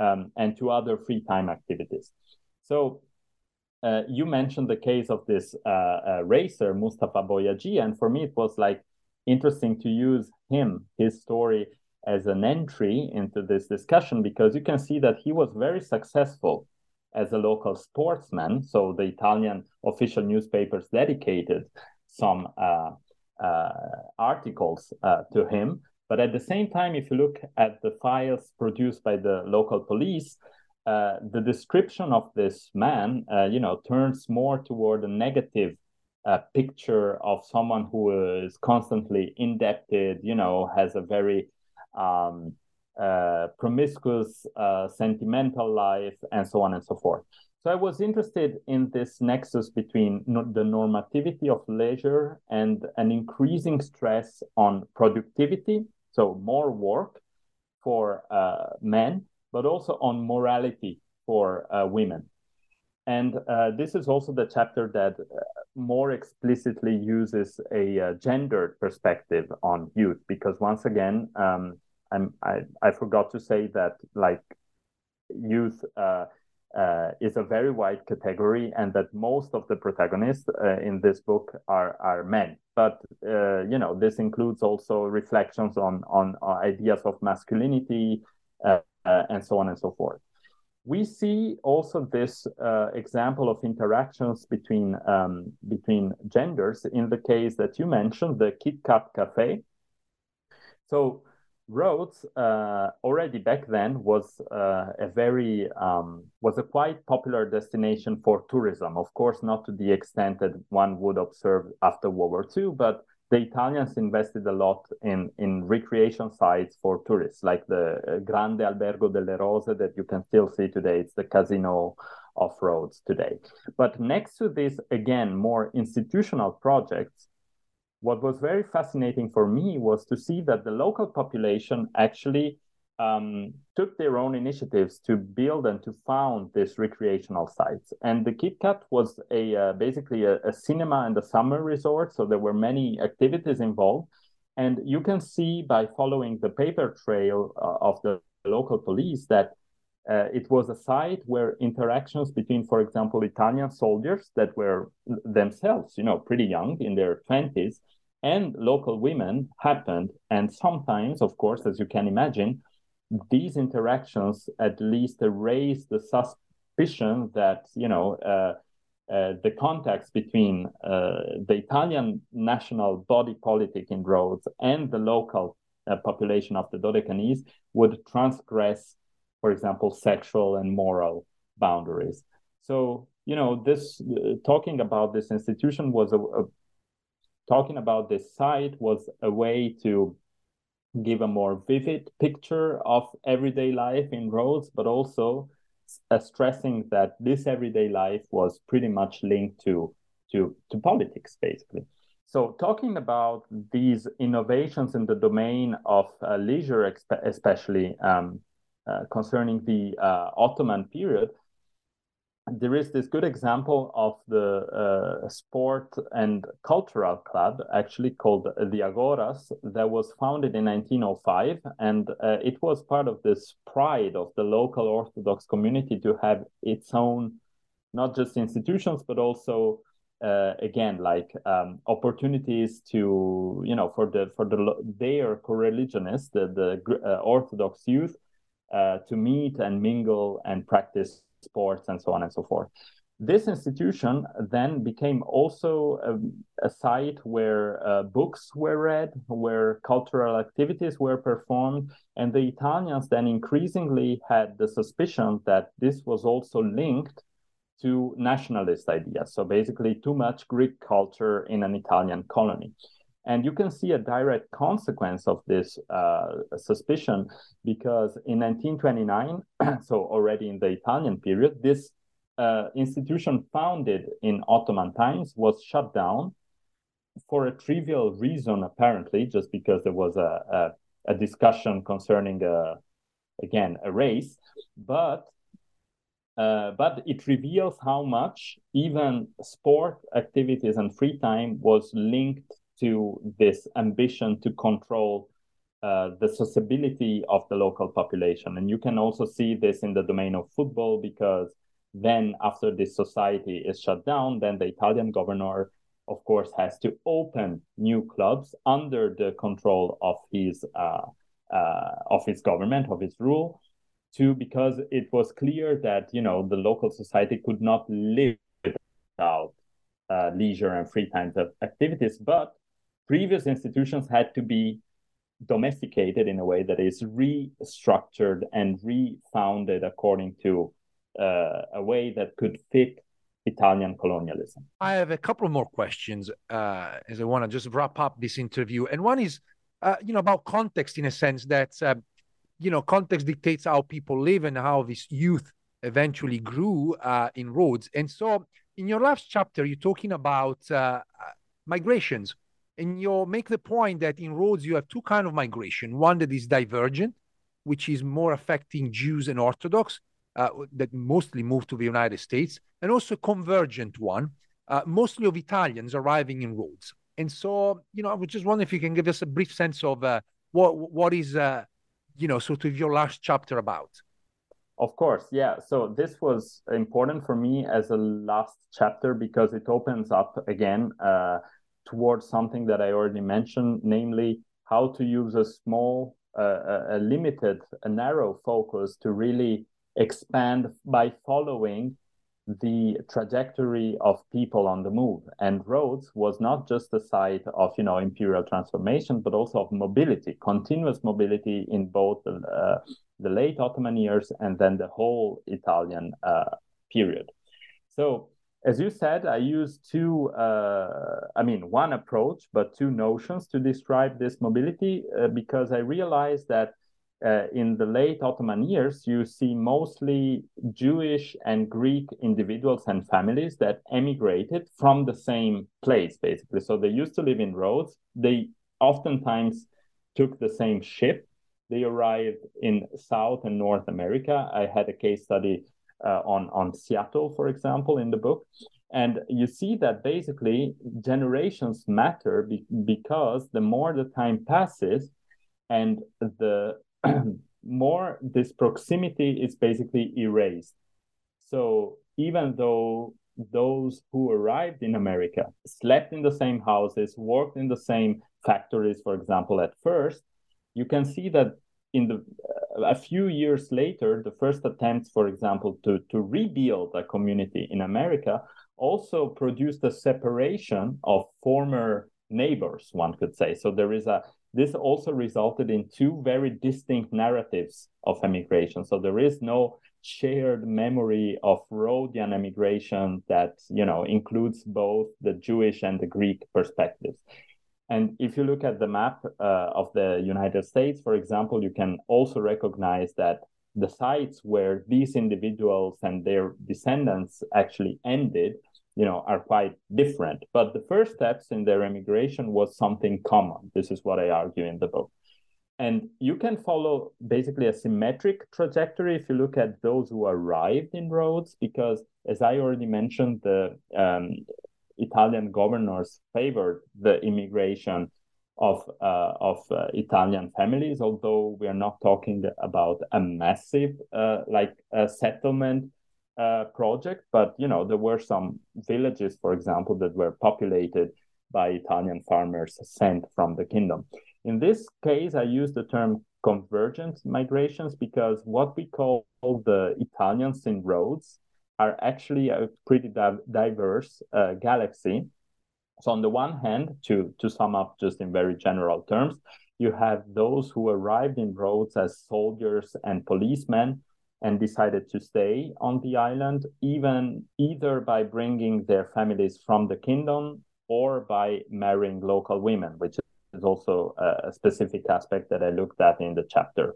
um, and to other free time activities. So uh, you mentioned the case of this uh, uh, racer, Mustafa Boyagi, and for me it was like interesting to use him, his story, as an entry into this discussion because you can see that he was very successful as a local sportsman. So the Italian official newspapers dedicated some uh, uh, articles uh, to him. But at the same time, if you look at the files produced by the local police, uh, the description of this man, uh, you know, turns more toward a negative uh, picture of someone who is constantly indebted, you know, has a very um, promiscuous, sentimental life, and so on and so forth. So I was interested in this nexus between the normativity of leisure and an increasing stress on productivity, so more work for men, but also on morality for uh, women. And uh, this is also the chapter that uh, more explicitly uses a uh, gendered perspective on youth, because once again, um, i I, forgot to say that like youth uh, uh, is a very wide category, and that most of the protagonists in this book are are men. But you know, this includes also reflections on on ideas of masculinity, uh, and so on and so forth. We see also this uh, example of interactions between um, between genders in the case that you mentioned, the Kit Kat Cafe. So Rhodes uh, already back then was uh, a very um, was a quite popular destination for tourism. Of course, not to the extent that one would observe after World War II, but the Italians invested a lot in, in recreation sites for tourists, like the uh, Grande Albergo delle Rose that you can still see today. It's the casino of Rhodes today. But next to this, again, more institutional projects, what was very fascinating for me was to see that the local population actually um, took their own initiatives to build and to found these recreational sites. And the Kit Kat was a uh, basically a, a, cinema and a summer resort, so there were many activities involved. And you can see by following the paper trail uh, of the local police that uh, it was a site where interactions between, for example, Italian soldiers that were themselves, you know, pretty young in their twenties, and local women happened. And sometimes, of course, as you can imagine, these interactions at least raise the suspicion that you know uh, uh, the context between uh, the Italian national body politic in Rhodes and the local uh, population of the Dodecanese would transgress, for example, sexual and moral boundaries. So you know this uh, talking about this institution was a, a talking about this site was a way to give a more vivid picture of everyday life in Rhodes, but also uh, stressing that this everyday life was pretty much linked to to to politics, basically. So, talking about these innovations in the domain of uh, leisure, especially um, concerning the uh, Ottoman period, there is this good example of the uh, sport and cultural club actually called Diagoras that was founded in 1905 and uh, it was part of this pride of the local orthodox community to have its own not just institutions but also uh, again like um, opportunities to you know for the for the their co-religionists the the uh, orthodox youth uh, to meet and mingle and practice sports and so on and so forth. This institution then became also a, a site where uh, books were read, where cultural activities were performed, and the Italians then increasingly had the suspicion that this was also linked to nationalist ideas. So basically, too much Greek culture in an Italian colony. And you can see a direct consequence of this uh, suspicion because in 1929, (clears throat) so already in the Italian period, this uh, institution founded in Ottoman times was shut down for a trivial reason, apparently, just because there was a, a, a discussion concerning, a, uh, again, a race. But uh, but it reveals how much even sport activities and free time was linked to this ambition to control uh, the sociability of the local population. And you can also see this in the domain of football because then, after this society is shut down, then the Italian governor, of course, has to open new clubs under the control of his uh, uh, of his government, of his rule Two, because it was clear that you know the local society could not live without uh, leisure and free time of activities, but previous institutions had to be domesticated in a way that is restructured and refounded according to uh, a way that could fit Italian colonialism. I have a couple more questions uh, as I want to just wrap up this interview, and one is, uh, you know, about context in a sense that uh, you know, context dictates how people live and how this youth eventually grew uh, in Rhodes. And so, in your last chapter, you're talking about uh, migrations, and you make the point that in Rhodes you have two kind of migration: one that is divergent, which is more affecting Jews and Orthodox uh, that mostly move to the United States, and also convergent one, uh, mostly of Italians arriving in Rhodes. And so, you know, I was just wondering if you can give us a brief sense of uh, what what is you know sort of your last chapter about. Of course yeah. So this was important for me as a last chapter because it opens up again uh, towards something that i already mentioned namely how to use a small uh, a limited a narrow focus to really expand by following the trajectory of people on the move. And Rhodes was not just a site of you know imperial transformation, but also of mobility, continuous mobility in both the, uh, the late Ottoman years and then the whole Italian uh, period. So as you said, I use two, uh, I mean, one approach, but two notions to describe this mobility uh, because I realized that uh, in the late Ottoman years, you see mostly Jewish and Greek individuals and families that emigrated from the same place, basically. So they used to live in Rhodes. They oftentimes took the same ship. They arrived in South and North America. I had a case study uh, on, on Seattle, for example, in the book. And you see that basically generations matter be- because the more the time passes, and the (clears throat) more this proximity is basically erased. So even though those who arrived in America slept in the same houses, worked in the same factories, for example, at first, you can see that in the a few years later, the first attempts, for example, to to rebuild a community in America also produced a separation of former neighbors, one could say. So there is a this also resulted in two very distinct narratives of emigration. So there is no shared memory of Rhodian emigration that you know includes both the Jewish and the Greek perspectives. And if you look at the map uh, of the United States, for example, you can also recognize that the sites where these individuals and their descendants actually ended you know are quite different. But the first steps in their immigration was something common. This is what i argue in the book. And you can follow basically a symmetric trajectory if you look at those who arrived in Rhodes because as i already mentioned the um, italian governors favored the immigration of uh, of uh, Italian families, although we are not talking about a massive uh, like a settlement uh, project, but you know there were some villages, for example, that were populated by Italian farmers sent from the kingdom. In this case, I use the term convergent migrations because what we call the Italians in Rhodes are actually a pretty di- diverse uh, galaxy. So on the one hand, to to sum up just in very general terms, you have those who arrived in Rhodes as soldiers and policemen and decided to stay on the island, even either by bringing their families from the kingdom or by marrying local women, which is also a specific aspect that I looked at in the chapter.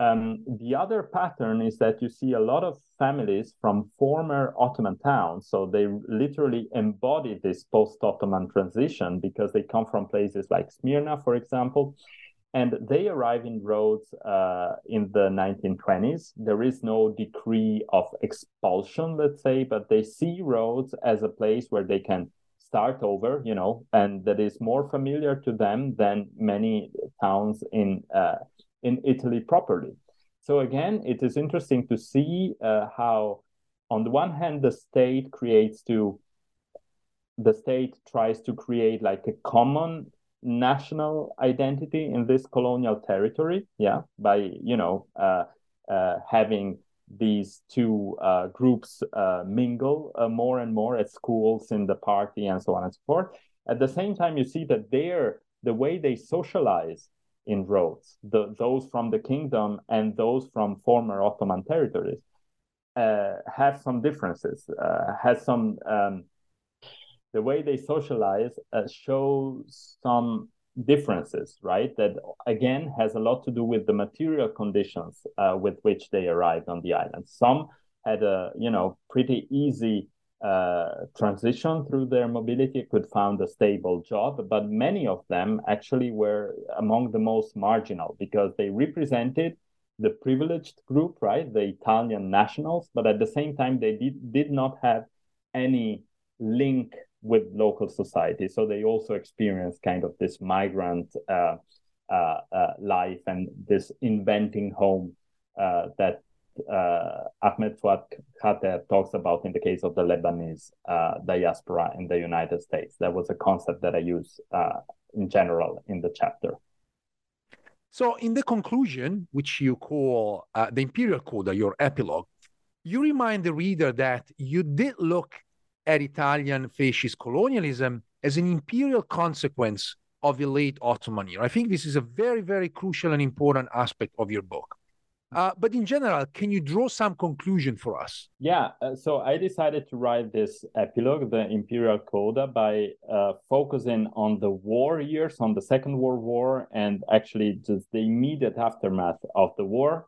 Um, the other pattern is that you see a lot of families from former Ottoman towns. So they literally embody this post Ottoman transition because they come from places like Smyrna, for example. And they arrive in Rhodes uh, in the 1920s. There is no decree of expulsion, let's say, but they see Rhodes as a place where they can start over, you know, and that is more familiar to them than many towns in uh, in Italy properly. So again, it is interesting to see uh, how, on the one hand, the state creates to the state tries to create like a common national identity in this colonial territory, yeah, by you know uh, uh, having these two uh, groups uh, mingle uh, more and more at schools, in the party, and so on and so forth. At the same time, you see that they're the way they socialize in Rhodes, the, those from the kingdom and those from former Ottoman territories, uh, have some differences, uh, has some, um, the way they socialize uh, shows some differences, right? That again has a lot to do with the material conditions uh, with which they arrived on the island. Some had a, you know, pretty easy uh, transition through their mobility could found a stable job, but many of them actually were among the most marginal because they represented the privileged group, right, the Italian nationals, but at the same time they did, did not have any link with local society. So they also experienced kind of this migrant uh, uh, uh life and this inventing home uh, that uh, Ahmed Fuad Khater talks about in the case of the Lebanese uh, diaspora in the United States. That was a concept that I use uh, in general in the chapter. So, in the conclusion, which you call uh, the Imperial Coda, your epilogue, you remind the reader that you did look at Italian fascist colonialism as an imperial consequence of the late Ottoman era. I think this is a very, very crucial and important aspect of your book. Uh, but in general, can you draw some conclusion for us? Yeah, uh, so I decided to write this epilogue, the Imperial Coda, by uh, focusing on the war years, on the Second World War, and actually just the immediate aftermath of the war.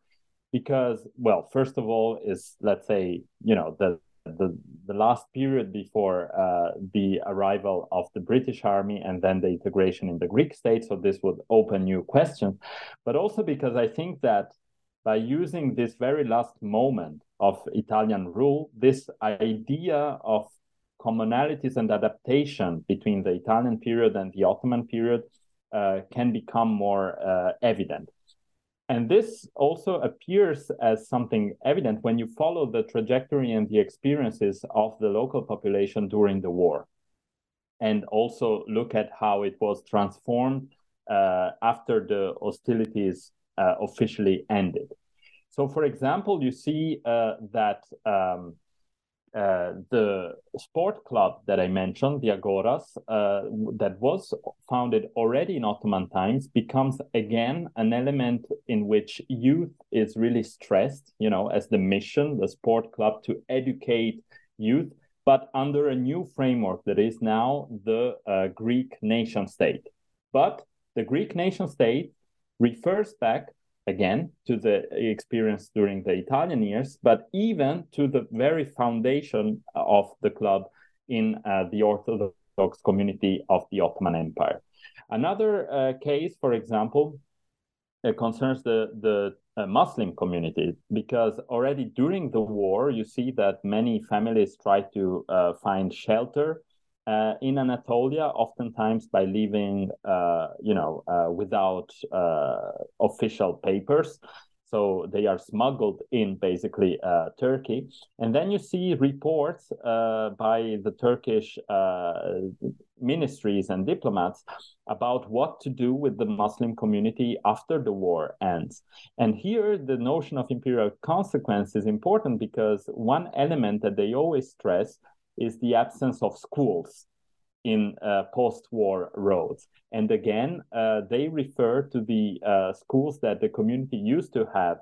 Because, well, first of all, is let's say, you know, the the, the last period before uh, the arrival of the British army and then the integration in the Greek state. So this would open new questions, but also because I think that by using this very last moment of Italian rule, this idea of commonalities and adaptation between the Italian period and the Ottoman period uh, can become more uh, evident. And this also appears as something evident when you follow the trajectory and the experiences of the local population during the war. And also look at how it was transformed uh, after the hostilities uh, officially ended. So, for example, you see uh, that um, uh, the sport club that I mentioned, Diagoras, uh, that was founded already in Ottoman times, becomes again an element in which youth is really stressed, you know, as the mission, the sport club to educate youth, but under a new framework that is now the uh, Greek nation state. But the Greek nation state refers back again to the experience during the Italian years, but even to the very foundation of the club in uh, the Orthodox community of the Ottoman Empire. Another uh, case, for example, uh, concerns the the uh, Muslim community because already during the war, you see that many families try to uh, find shelter uh, in Anatolia, oftentimes by living, uh, you know, uh, without uh, official papers. So they are smuggled in basically uh, Turkey. And then you see reports uh, by the Turkish ministries and diplomats about what to do with the Muslim community after the war ends. And here, the notion of imperial consequence is important because one element that they always stress is the absence of schools in uh, post-war Rhodes. And again, uh, they refer to the uh, schools that the community used to have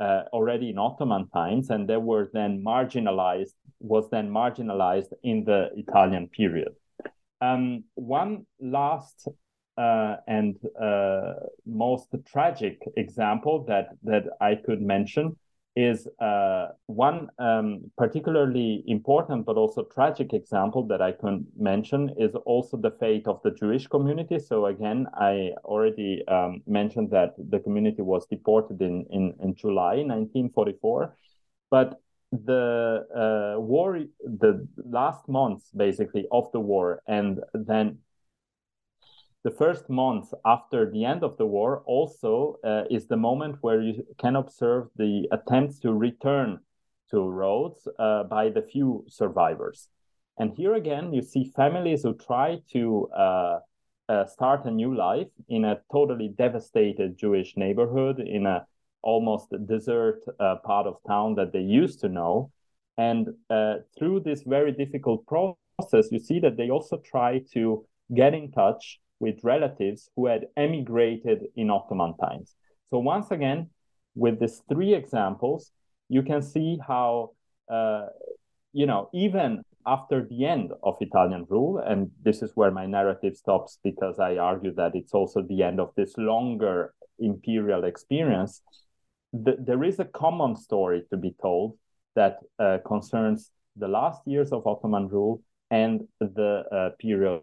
uh, already in Ottoman times, and they were then marginalized, was then marginalized in the Italian period. Um, one last uh, and uh, most tragic example that that I could mention is uh, one um, particularly important but also tragic example that I can mention is also the fate of the Jewish community. So again, I already um, mentioned that the community was deported in, in, in July 1944, but the uh, war, the last months basically of the war, and then the first month after the end of the war also uh, is the moment where you can observe the attempts to return to Rhodes uh, by the few survivors. And here again, you see families who try to uh, uh start a new life in a totally devastated Jewish neighborhood, in a almost desert uh, part of town that they used to know. And uh, through this very difficult process, you see that they also try to get in touch with relatives who had emigrated in Ottoman times. So once again, with these three examples, you can see how, uh, you know, even after the end of Italian rule, and this is where my narrative stops because I argue that it's also the end of this longer imperial experience, th- there is a common story to be told that uh, concerns the last years of Ottoman rule and the uh, period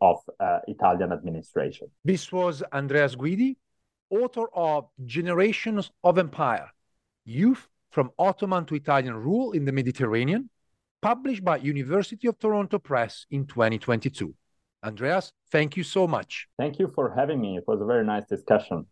of uh, Italian administration. This was Andreas Guidi, author of Generations of Empire Youth from Ottoman to Italian Rule in the Mediterranean, published by University of Toronto Press in 2022. Andreas, thank you so much. Thank you for having me. It was a very nice discussion.